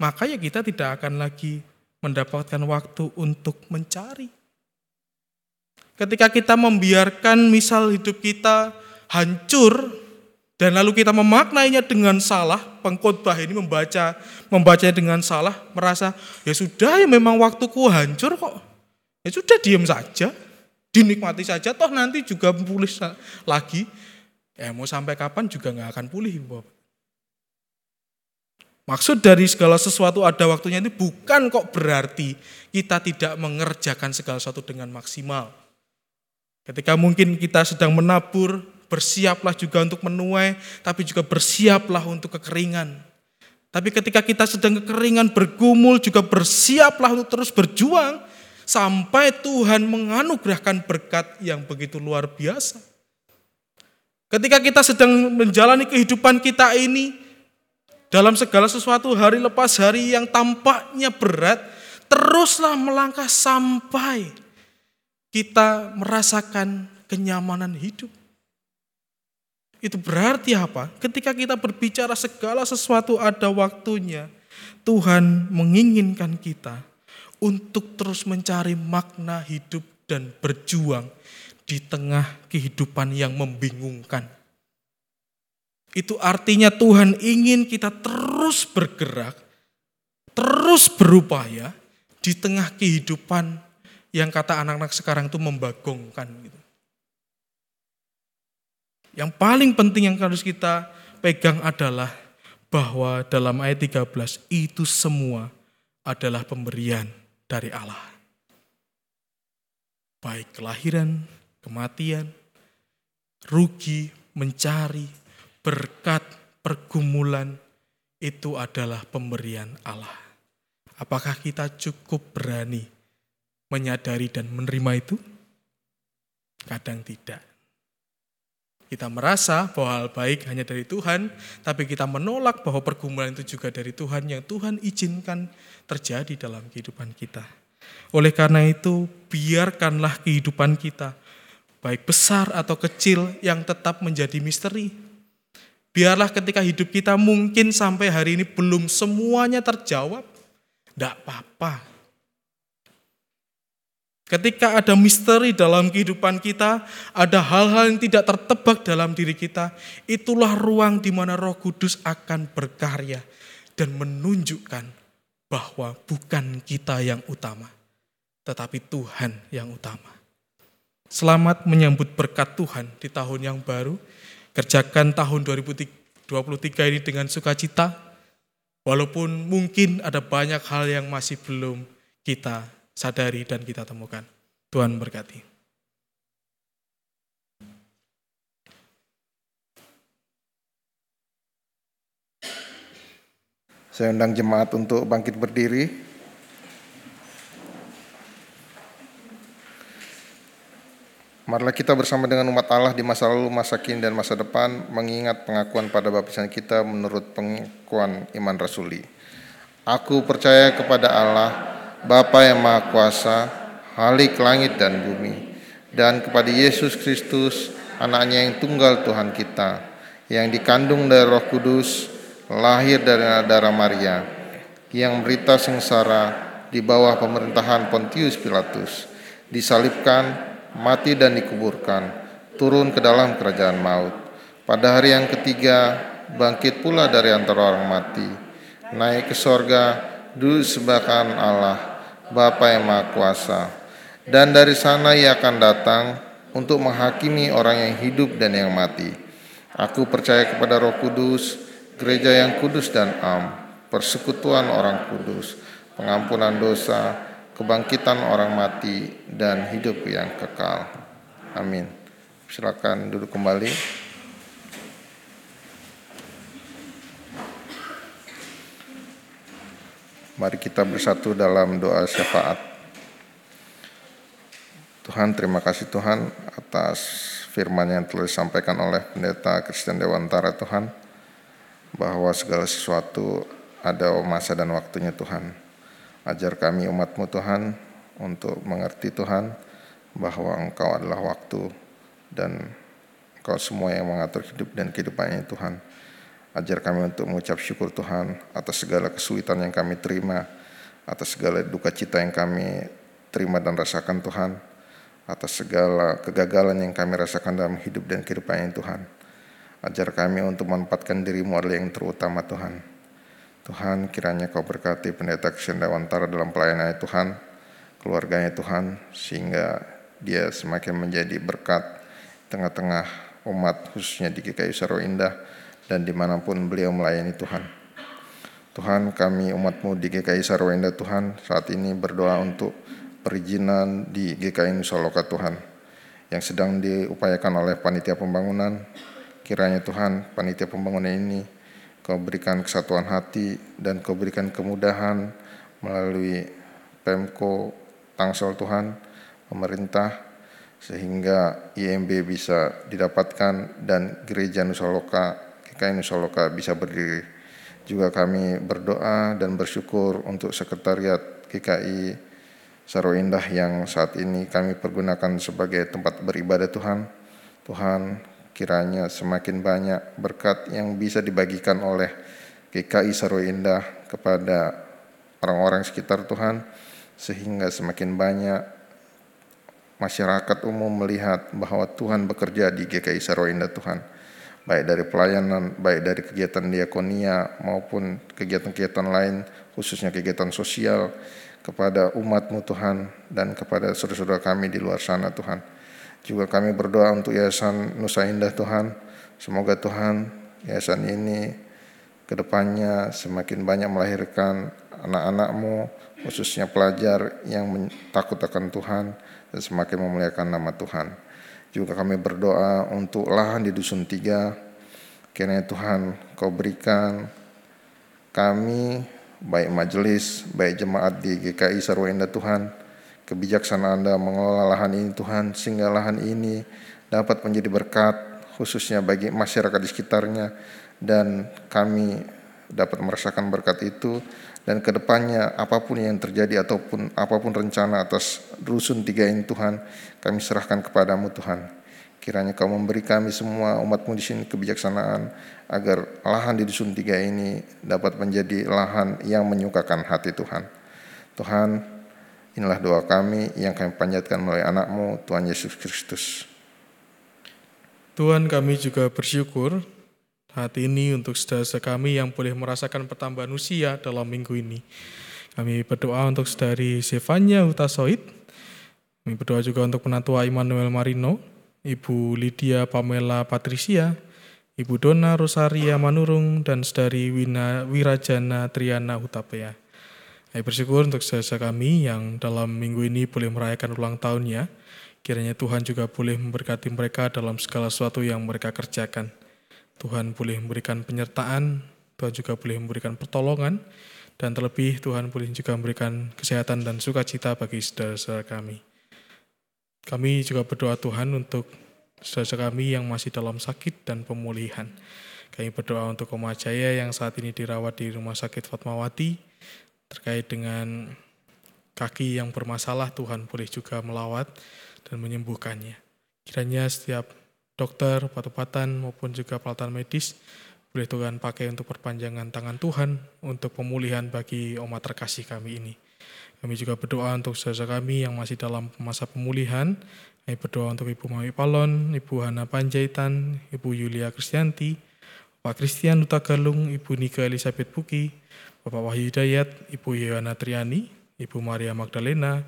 maka ya kita tidak akan lagi mendapatkan waktu untuk mencari. Ketika kita membiarkan misal hidup kita hancur dan lalu kita memaknainya dengan salah, pengkhotbah ini membaca membaca dengan salah, merasa ya sudah ya memang waktuku hancur kok. Ya sudah diam saja. dinikmati saja, toh nanti juga pulih lagi. Ya mau sampai kapan juga nggak akan pulih. Bapak. Maksud dari segala sesuatu ada waktunya itu bukan kok berarti kita tidak mengerjakan segala sesuatu dengan maksimal. Ketika mungkin kita sedang menabur, bersiaplah juga untuk menuai, tapi juga bersiaplah untuk kekeringan. Tapi ketika kita sedang kekeringan, bergumul, juga bersiaplah untuk terus berjuang, sampai Tuhan menganugerahkan berkat yang begitu luar biasa. Ketika kita sedang menjalani kehidupan kita ini, dalam segala sesuatu hari lepas hari yang tampaknya berat, teruslah melangkah sampai kita merasakan kenyamanan hidup. Itu berarti apa? Ketika kita berbicara segala sesuatu ada waktunya, Tuhan menginginkan kita untuk terus mencari makna hidup dan berjuang di tengah kehidupan yang membingungkan. Itu artinya Tuhan ingin kita terus bergerak, terus berupaya di tengah kehidupan yang kata anak-anak sekarang itu membagongkan. Gitu. Yang paling penting yang harus kita pegang adalah bahwa dalam ayat 13 itu semua adalah pemberian dari Allah. Baik kelahiran, kematian, rugi, mencari, berkat, pergumulan, itu adalah pemberian Allah. Apakah kita cukup berani menyadari dan menerima itu? Kadang tidak. Kita merasa bahwa hal baik hanya dari Tuhan, tapi kita menolak bahwa pergumulan itu juga dari Tuhan yang Tuhan izinkan terjadi dalam kehidupan kita. Oleh karena itu, biarkanlah kehidupan kita, baik besar atau kecil, yang tetap menjadi misteri. Biarlah ketika hidup kita mungkin sampai hari ini belum semuanya terjawab, tidak apa-apa. Ketika ada misteri dalam kehidupan kita, ada hal-hal yang tidak tertebak dalam diri kita, itulah ruang di mana Roh Kudus akan berkarya dan menunjukkan bahwa bukan kita yang utama, tetapi Tuhan yang utama. Selamat menyambut berkat Tuhan di tahun yang baru. Kerjakan tahun 2023 ini dengan sukacita, walaupun mungkin ada banyak hal yang masih belum kita sadari dan kita temukan. Tuhan berkati. Saya undang jemaat untuk bangkit berdiri. Marilah kita bersama dengan umat Allah di masa lalu, masa kini, dan masa depan mengingat pengakuan pada baptisan kita menurut pengakuan iman rasuli. Aku percaya kepada Allah, Bapa yang Maha Kuasa, Halik langit dan bumi, dan kepada Yesus Kristus, anaknya yang tunggal Tuhan kita, yang dikandung dari roh kudus, lahir dari darah Maria, yang berita sengsara di bawah pemerintahan Pontius Pilatus, disalibkan, mati dan dikuburkan, turun ke dalam kerajaan maut. Pada hari yang ketiga, bangkit pula dari antara orang mati, naik ke sorga, duduk sebelah kanan Allah, Bapa yang Maha Kuasa. Dan dari sana ia akan datang untuk menghakimi orang yang hidup dan yang mati. Aku percaya kepada Roh Kudus, gereja yang kudus dan am, persekutuan orang kudus, pengampunan dosa, kebangkitan orang mati, dan hidup yang kekal. Amin. Silakan duduk kembali. Mari kita bersatu dalam doa syafaat. Tuhan, terima kasih Tuhan atas firman yang telah disampaikan oleh Pendeta Kristen Dewantara Tuhan, bahwa segala sesuatu ada masa dan waktunya Tuhan. Ajar kami umatmu Tuhan untuk mengerti Tuhan bahwa Engkau adalah waktu dan Engkau semua yang mengatur hidup dan kehidupannya Tuhan. Ajar kami untuk mengucap syukur Tuhan atas segala kesulitan yang kami terima, atas segala duka cita yang kami terima dan rasakan Tuhan, atas segala kegagalan yang kami rasakan dalam hidup dan kehidupan Tuhan. Ajar kami untuk menempatkan dirimu adalah yang terutama Tuhan. Tuhan kiranya kau berkati pendeta Kesendawantara dalam pelayanannya Tuhan, keluarganya Tuhan, sehingga dia semakin menjadi berkat tengah-tengah umat khususnya di GKI Saro Indah dan di mana pun beliau melayani Tuhan. Tuhan kami umatmu di GKI Saro Indah Tuhan saat ini berdoa untuk perizinan di GKI Nusa Loka Tuhan yang sedang diupayakan oleh panitia pembangunan. Kiranya Tuhan panitia pembangunan ini kau berikan kesatuan hati dan kau berikan kemudahan melalui Pemko Tangsel Tuhan, pemerintah, sehingga IMB bisa didapatkan dan gereja Nusa GKI Nusa Loka bisa berdiri. Juga kami berdoa dan bersyukur untuk sekretariat GKI Saro Indah yang saat ini kami pergunakan sebagai tempat beribadah Tuhan. Tuhan kiranya semakin banyak berkat yang bisa dibagikan oleh GKI Saro Indah kepada orang-orang sekitar Tuhan sehingga semakin banyak masyarakat umum melihat bahwa Tuhan bekerja di GKI Saro Indah Tuhan baik dari pelayanan, baik dari kegiatan diakonia maupun kegiatan-kegiatan lain khususnya kegiatan sosial kepada umatmu Tuhan dan kepada saudara-saudara kami di luar sana Tuhan. Juga kami berdoa untuk Yayasan Nusa Indah Tuhan. Semoga Tuhan yayasan ini ke depannya semakin banyak melahirkan anak-anakmu khususnya pelajar yang takut akan Tuhan dan semakin memuliakan nama Tuhan. Juga kami berdoa untuk lahan di Dusun Tiga. Kiranya Tuhan kau berikan kami baik majelis, baik jemaat di GKI Sarwenda Tuhan, kebijaksanaan Anda mengelola lahan ini Tuhan, sehingga lahan ini dapat menjadi berkat khususnya bagi masyarakat di sekitarnya dan kami dapat merasakan berkat itu dan ke depannya apa pun yang terjadi ataupun apa pun rencana atas rusun tiga ini Tuhan kami serahkan kepadamu Tuhan. Kiranya kau memberi kami semua umatmu di sini kebijaksanaan agar lahan di dusun tiga ini dapat menjadi lahan yang menyukakan hati Tuhan. Tuhan inilah doa kami yang kami panjatkan melalui anakmu Tuhan Yesus Kristus. Tuhan kami juga bersyukur saat ini untuk saudara kami yang boleh merasakan pertambahan usia dalam minggu ini. Kami berdoa untuk saudari Zevanya Utasoid. Kami berdoa juga untuk penatua Immanuel Marino, Ibu Lydia Pamela Patricia, Ibu Dona Rosaria Manurung, dan saudari Wina Wirajana Triana Hutapea. Kami bersyukur untuk saudara kami yang dalam minggu ini boleh merayakan ulang tahunnya. Kiranya Tuhan juga boleh memberkati mereka dalam segala sesuatu yang mereka kerjakan. Tuhan boleh memberikan penyertaan, Tuhan juga boleh memberikan pertolongan, dan terlebih Tuhan boleh juga memberikan kesehatan dan sukacita bagi saudara-saudara kami. Kami juga berdoa Tuhan untuk saudara kami yang masih dalam sakit dan pemulihan. Kami berdoa untuk Oma Jaya yang saat ini dirawat di Rumah Sakit Fatmawati terkait dengan kaki yang bermasalah Tuhan boleh juga melawat dan menyembuhkannya. Kiranya setiap dokter, obat-obatan maupun juga peralatan medis boleh Tuhan pakai untuk perpanjangan tangan Tuhan untuk pemulihan bagi umat terkasih kami ini. Kami juga berdoa untuk saudara kami yang masih dalam masa pemulihan. Kami berdoa untuk Ibu Mawi Palon, Ibu Hana Panjaitan, Ibu Yulia Kristianti, Pak Christian Duta Galung, Ibu Nika Elizabeth Buki, Bapak Wahyu Dayat, Ibu Yohana Triani, Ibu Maria Magdalena,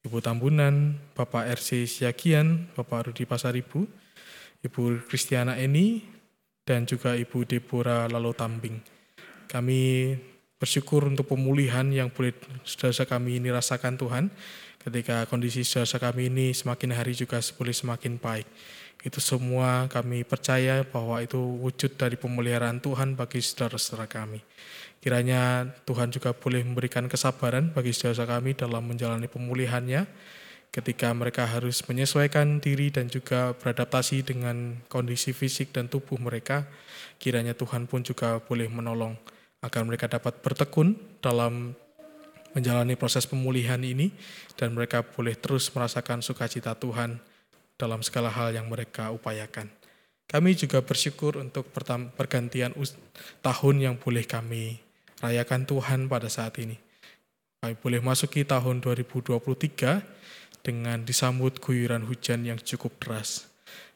Ibu Tambunan, Bapak RC Siagian, Bapak Rudi Pasaribu, Ibu Kristiana Eni, dan juga Ibu Deborah Lalo Tambing. Kami bersyukur untuk pemulihan yang boleh saudara kami ini rasakan Tuhan ketika kondisi saudara kami ini semakin hari juga boleh semakin baik. Itu semua kami percaya bahwa itu wujud dari pemeliharaan Tuhan bagi saudara-saudara kami. Kiranya Tuhan juga boleh memberikan kesabaran bagi saudara kami dalam menjalani pemulihannya ketika mereka harus menyesuaikan diri dan juga beradaptasi dengan kondisi fisik dan tubuh mereka. Kiranya Tuhan pun juga boleh menolong agar mereka dapat bertekun dalam menjalani proses pemulihan ini dan mereka boleh terus merasakan sukacita Tuhan dalam segala hal yang mereka upayakan. Kami juga bersyukur untuk pergantian tahun yang boleh kami rayakan Tuhan pada saat ini. Kami boleh masuki tahun 2023 dengan disambut guyuran hujan yang cukup deras.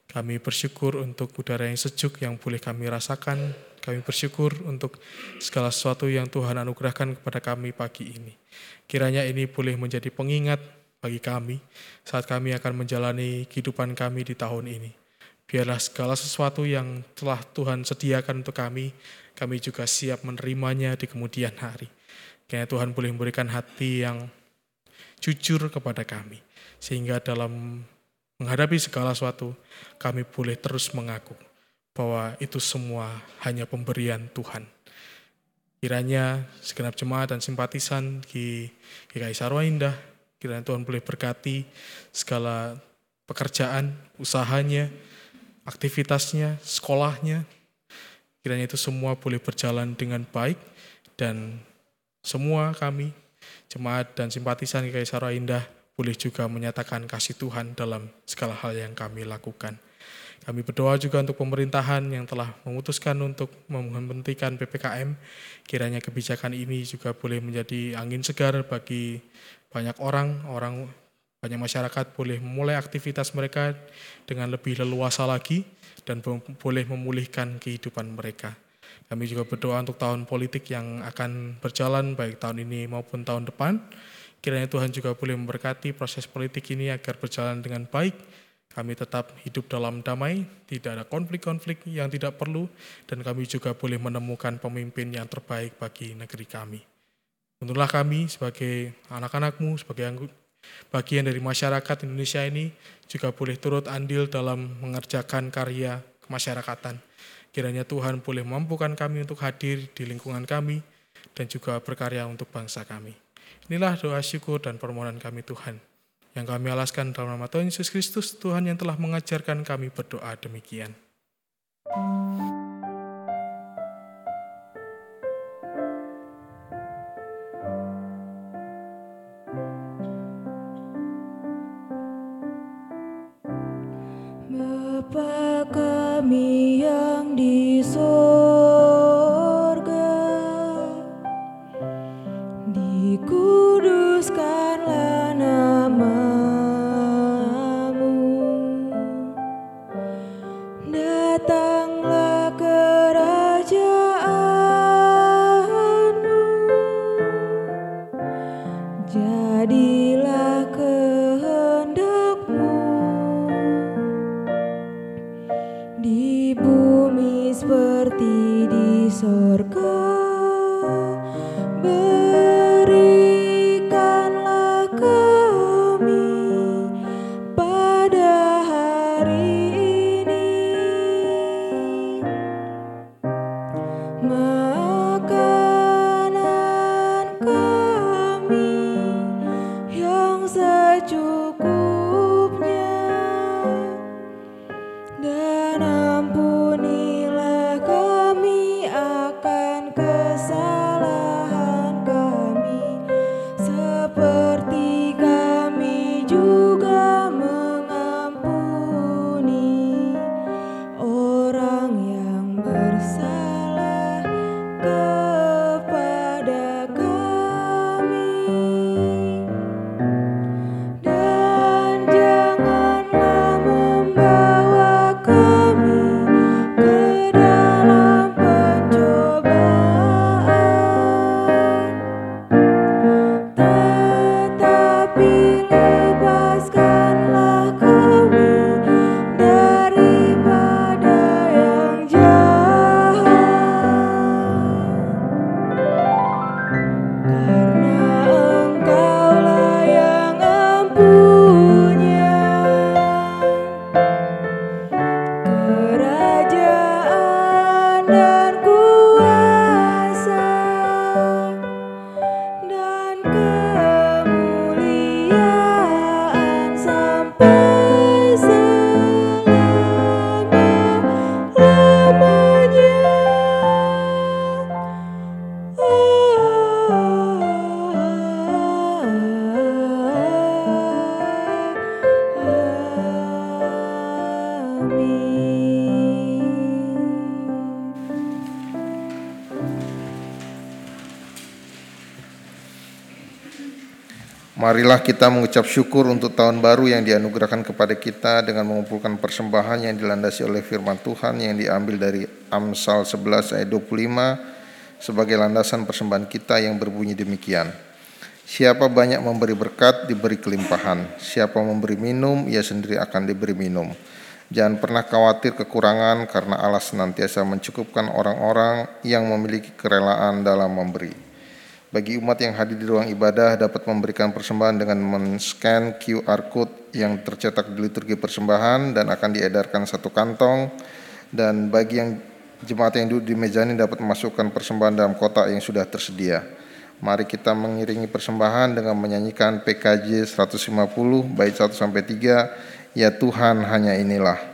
Kami bersyukur untuk udara yang sejuk yang boleh kami rasakan kami bersyukur untuk segala sesuatu yang Tuhan anugerahkan kepada kami pagi ini. Kiranya ini boleh menjadi pengingat bagi kami saat kami akan menjalani kehidupan kami di tahun ini. Biarlah segala sesuatu yang telah Tuhan sediakan untuk kami, kami juga siap menerimanya di kemudian hari. Kiranya Tuhan boleh memberikan hati yang jujur kepada kami. Sehingga dalam menghadapi segala sesuatu, kami boleh terus mengaku bahwa itu semua hanya pemberian Tuhan. Kiranya segenap jemaat dan simpatisan di GKI Sarwa Indah, kiranya Tuhan boleh berkati segala pekerjaan, usahanya, aktivitasnya, sekolahnya. Kiranya itu semua boleh berjalan dengan baik dan semua kami, jemaat dan simpatisan GKI Sarwa Indah, boleh juga menyatakan kasih Tuhan dalam segala hal yang kami lakukan. Kami berdoa juga untuk pemerintahan yang telah memutuskan untuk menghentikan PPKM. Kiranya kebijakan ini juga boleh menjadi angin segar bagi banyak orang, orang banyak masyarakat boleh memulai aktivitas mereka dengan lebih leluasa lagi dan boleh memulihkan kehidupan mereka. Kami juga berdoa untuk tahun politik yang akan berjalan baik tahun ini maupun tahun depan. Kiranya Tuhan juga boleh memberkati proses politik ini agar berjalan dengan baik kami tetap hidup dalam damai, tidak ada konflik-konflik yang tidak perlu, dan kami juga boleh menemukan pemimpin yang terbaik bagi negeri kami. Untuklah kami sebagai anak-anakmu, sebagai bagian dari masyarakat Indonesia ini, juga boleh turut andil dalam mengerjakan karya kemasyarakatan. Kiranya Tuhan boleh mampukan kami untuk hadir di lingkungan kami, dan juga berkarya untuk bangsa kami. Inilah doa syukur dan permohonan kami Tuhan yang kami alaskan dalam nama Tuhan Yesus Kristus, Tuhan yang telah mengajarkan kami berdoa demikian. Bapa dan ampunilah Marilah kita mengucap syukur untuk tahun baru yang dianugerahkan kepada kita dengan mengumpulkan persembahan yang dilandasi oleh firman Tuhan yang diambil dari Amsal 11 ayat 25 sebagai landasan persembahan kita yang berbunyi demikian. Siapa banyak memberi berkat, diberi kelimpahan. Siapa memberi minum, ia sendiri akan diberi minum. Jangan pernah khawatir kekurangan, karena Allah senantiasa mencukupkan orang-orang yang memiliki kerelaan dalam memberi. Bagi umat yang hadir di ruang ibadah dapat memberikan persembahan dengan men-scan QR code yang tercetak di liturgi persembahan dan akan diedarkan satu kantong. Dan bagi yang jemaat yang duduk di meja ini dapat memasukkan persembahan dalam kotak yang sudah tersedia. Mari kita mengiringi persembahan dengan menyanyikan PKJ 150 bait 1 sampai 3 Ya Tuhan hanya inilah.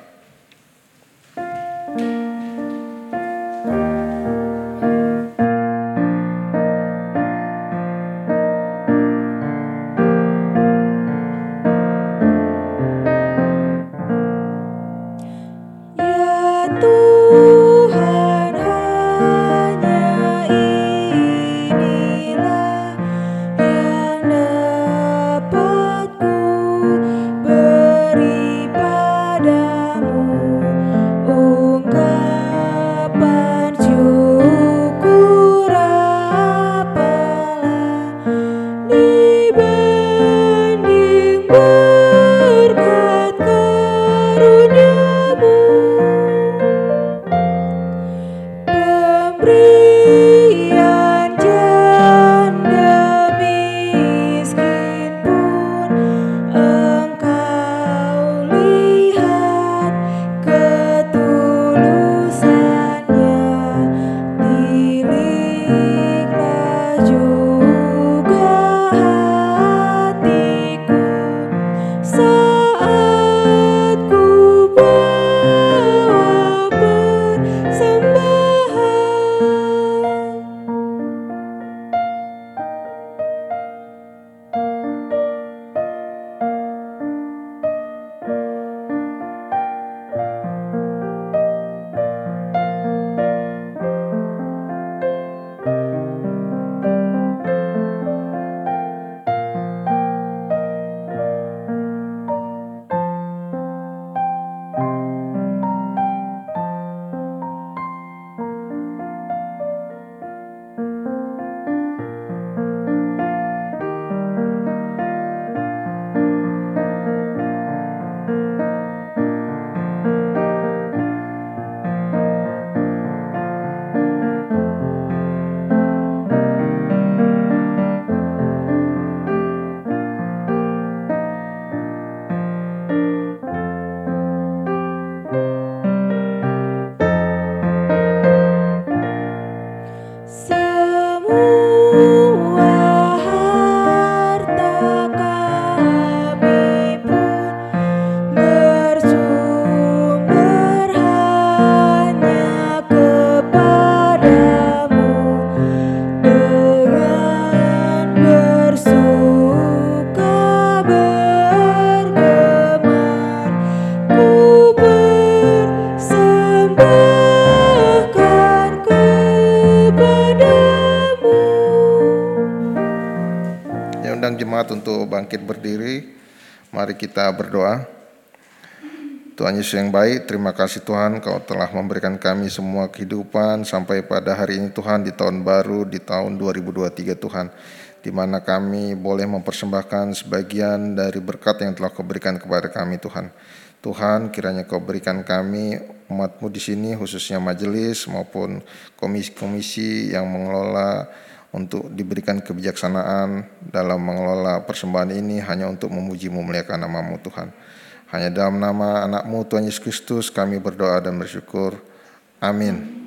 Mari kita berdoa. Tuhan Yesus yang baik, terima kasih Tuhan Kau telah memberikan kami semua kehidupan sampai pada hari ini Tuhan di tahun baru di tahun 2023 Tuhan di mana kami boleh mempersembahkan sebagian dari berkat yang telah Kau berikan kepada kami Tuhan. Tuhan kiranya Kau berikan kami umatmu di sini khususnya majelis maupun komisi-komisi yang mengelola untuk diberikan kebijaksanaan dalam mengelola persembahan ini hanya untuk memuji memuliakan namamu Tuhan. Hanya dalam nama anakmu Tuhan Yesus Kristus kami berdoa dan bersyukur. Amin.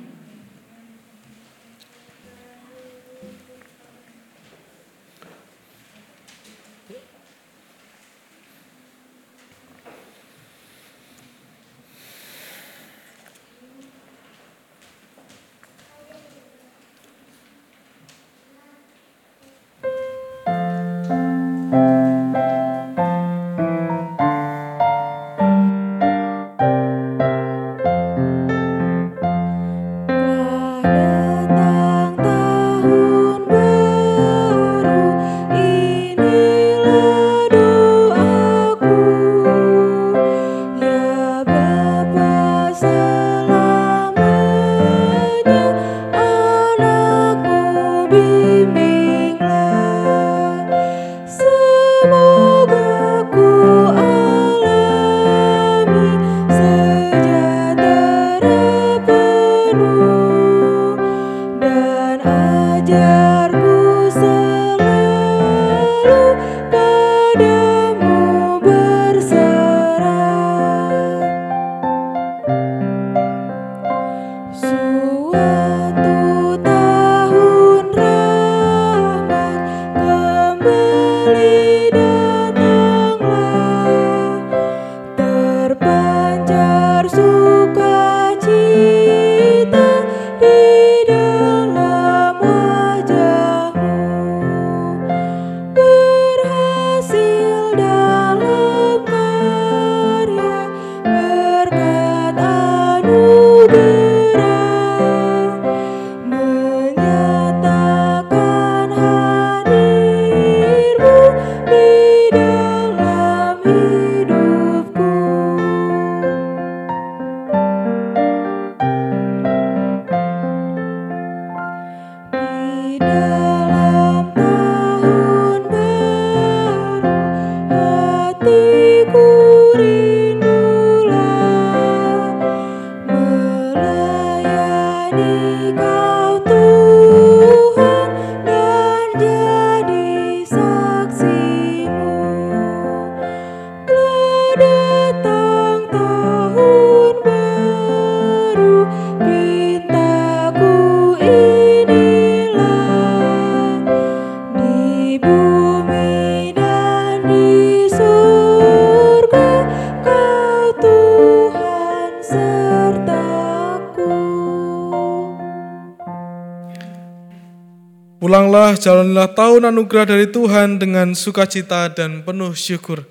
Jalanilah tahun anugerah dari Tuhan dengan sukacita dan penuh syukur.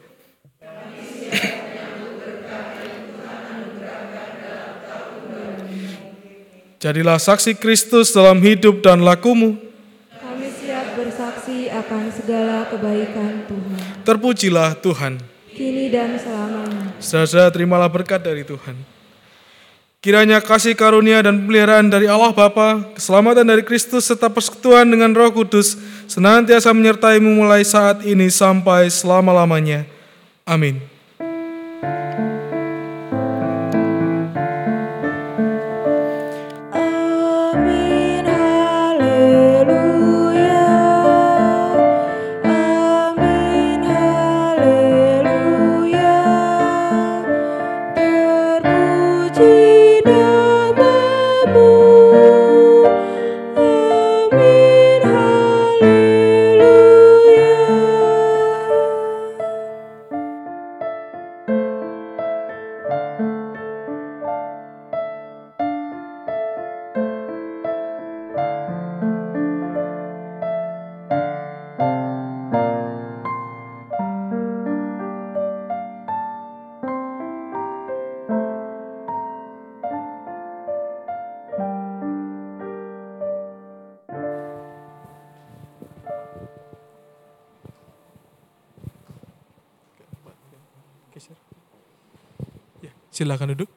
Jadilah saksi Kristus dalam hidup dan lakumu. Kami siap bersaksi akan segala kebaikan Tuhan. Terpujilah Tuhan. Kini dan selamanya. Saudara, terimalah berkat dari Tuhan. Kiranya kasih karunia dan pemeliharaan dari Allah Bapa, keselamatan dari Kristus serta persekutuan dengan Roh Kudus senantiasa menyertaimu mulai saat ini sampai selama-lamanya. Amin. Silakan duduk.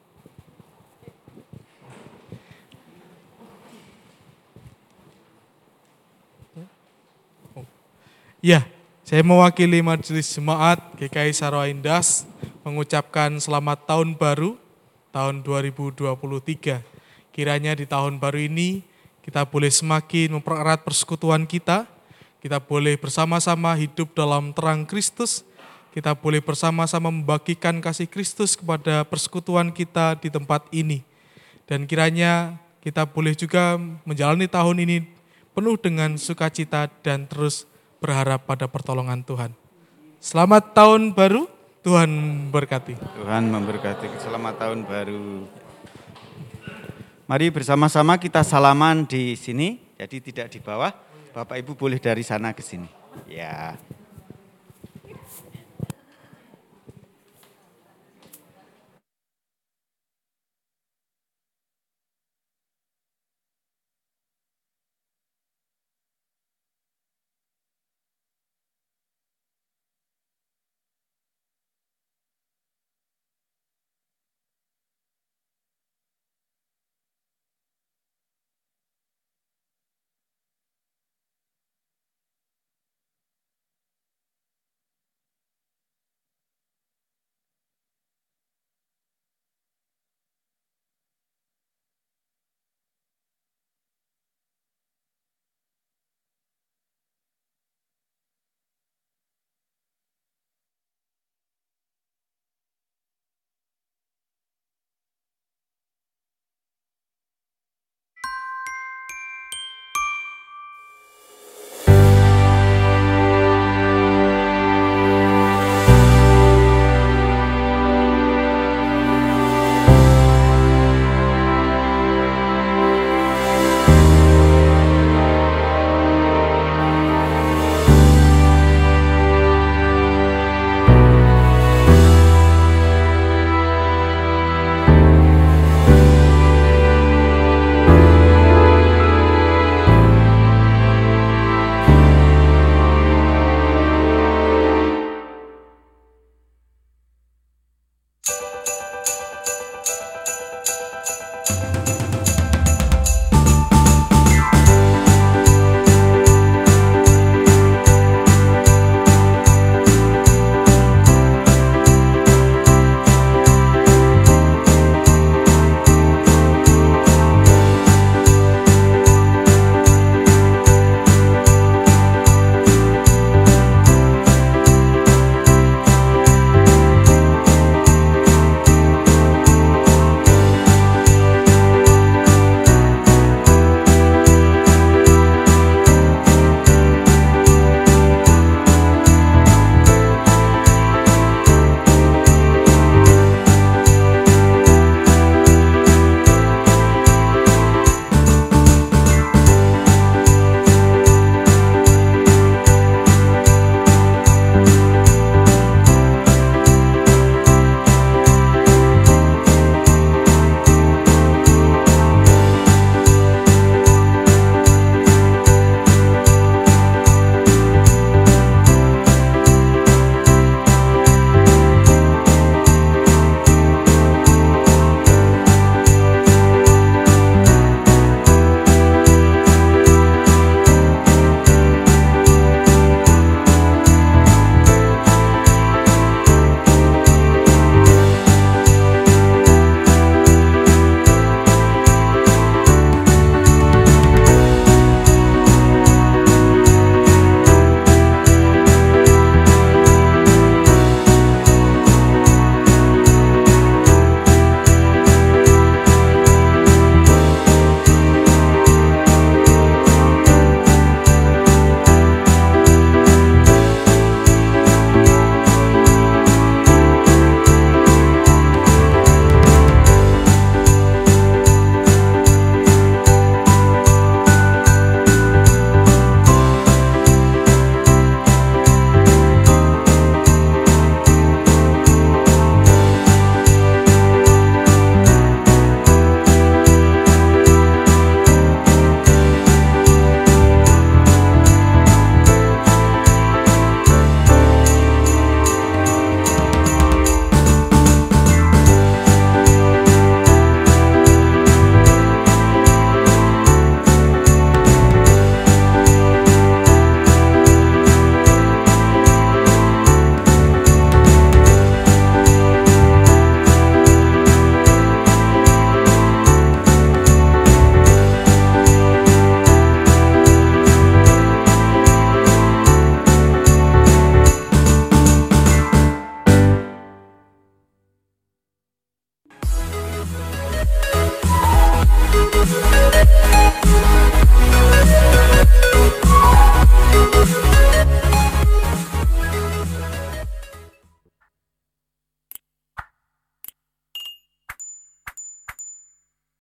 Ya, saya mewakili Majelis Jemaat GKI Sarwa Indas mengucapkan selamat tahun baru tahun 2023. Kiranya di tahun baru ini kita boleh semakin mempererat persekutuan kita, kita boleh bersama-sama hidup dalam terang Kristus, kita boleh bersama-sama membagikan kasih Kristus kepada persekutuan kita di tempat ini. Dan kiranya kita boleh juga menjalani tahun ini penuh dengan sukacita dan terus berharap pada pertolongan Tuhan. Selamat tahun baru, Tuhan berkati. Tuhan memberkati selamat tahun baru. Mari bersama-sama kita salaman di sini, jadi tidak di bawah. Bapak Ibu boleh dari sana ke sini. Ya.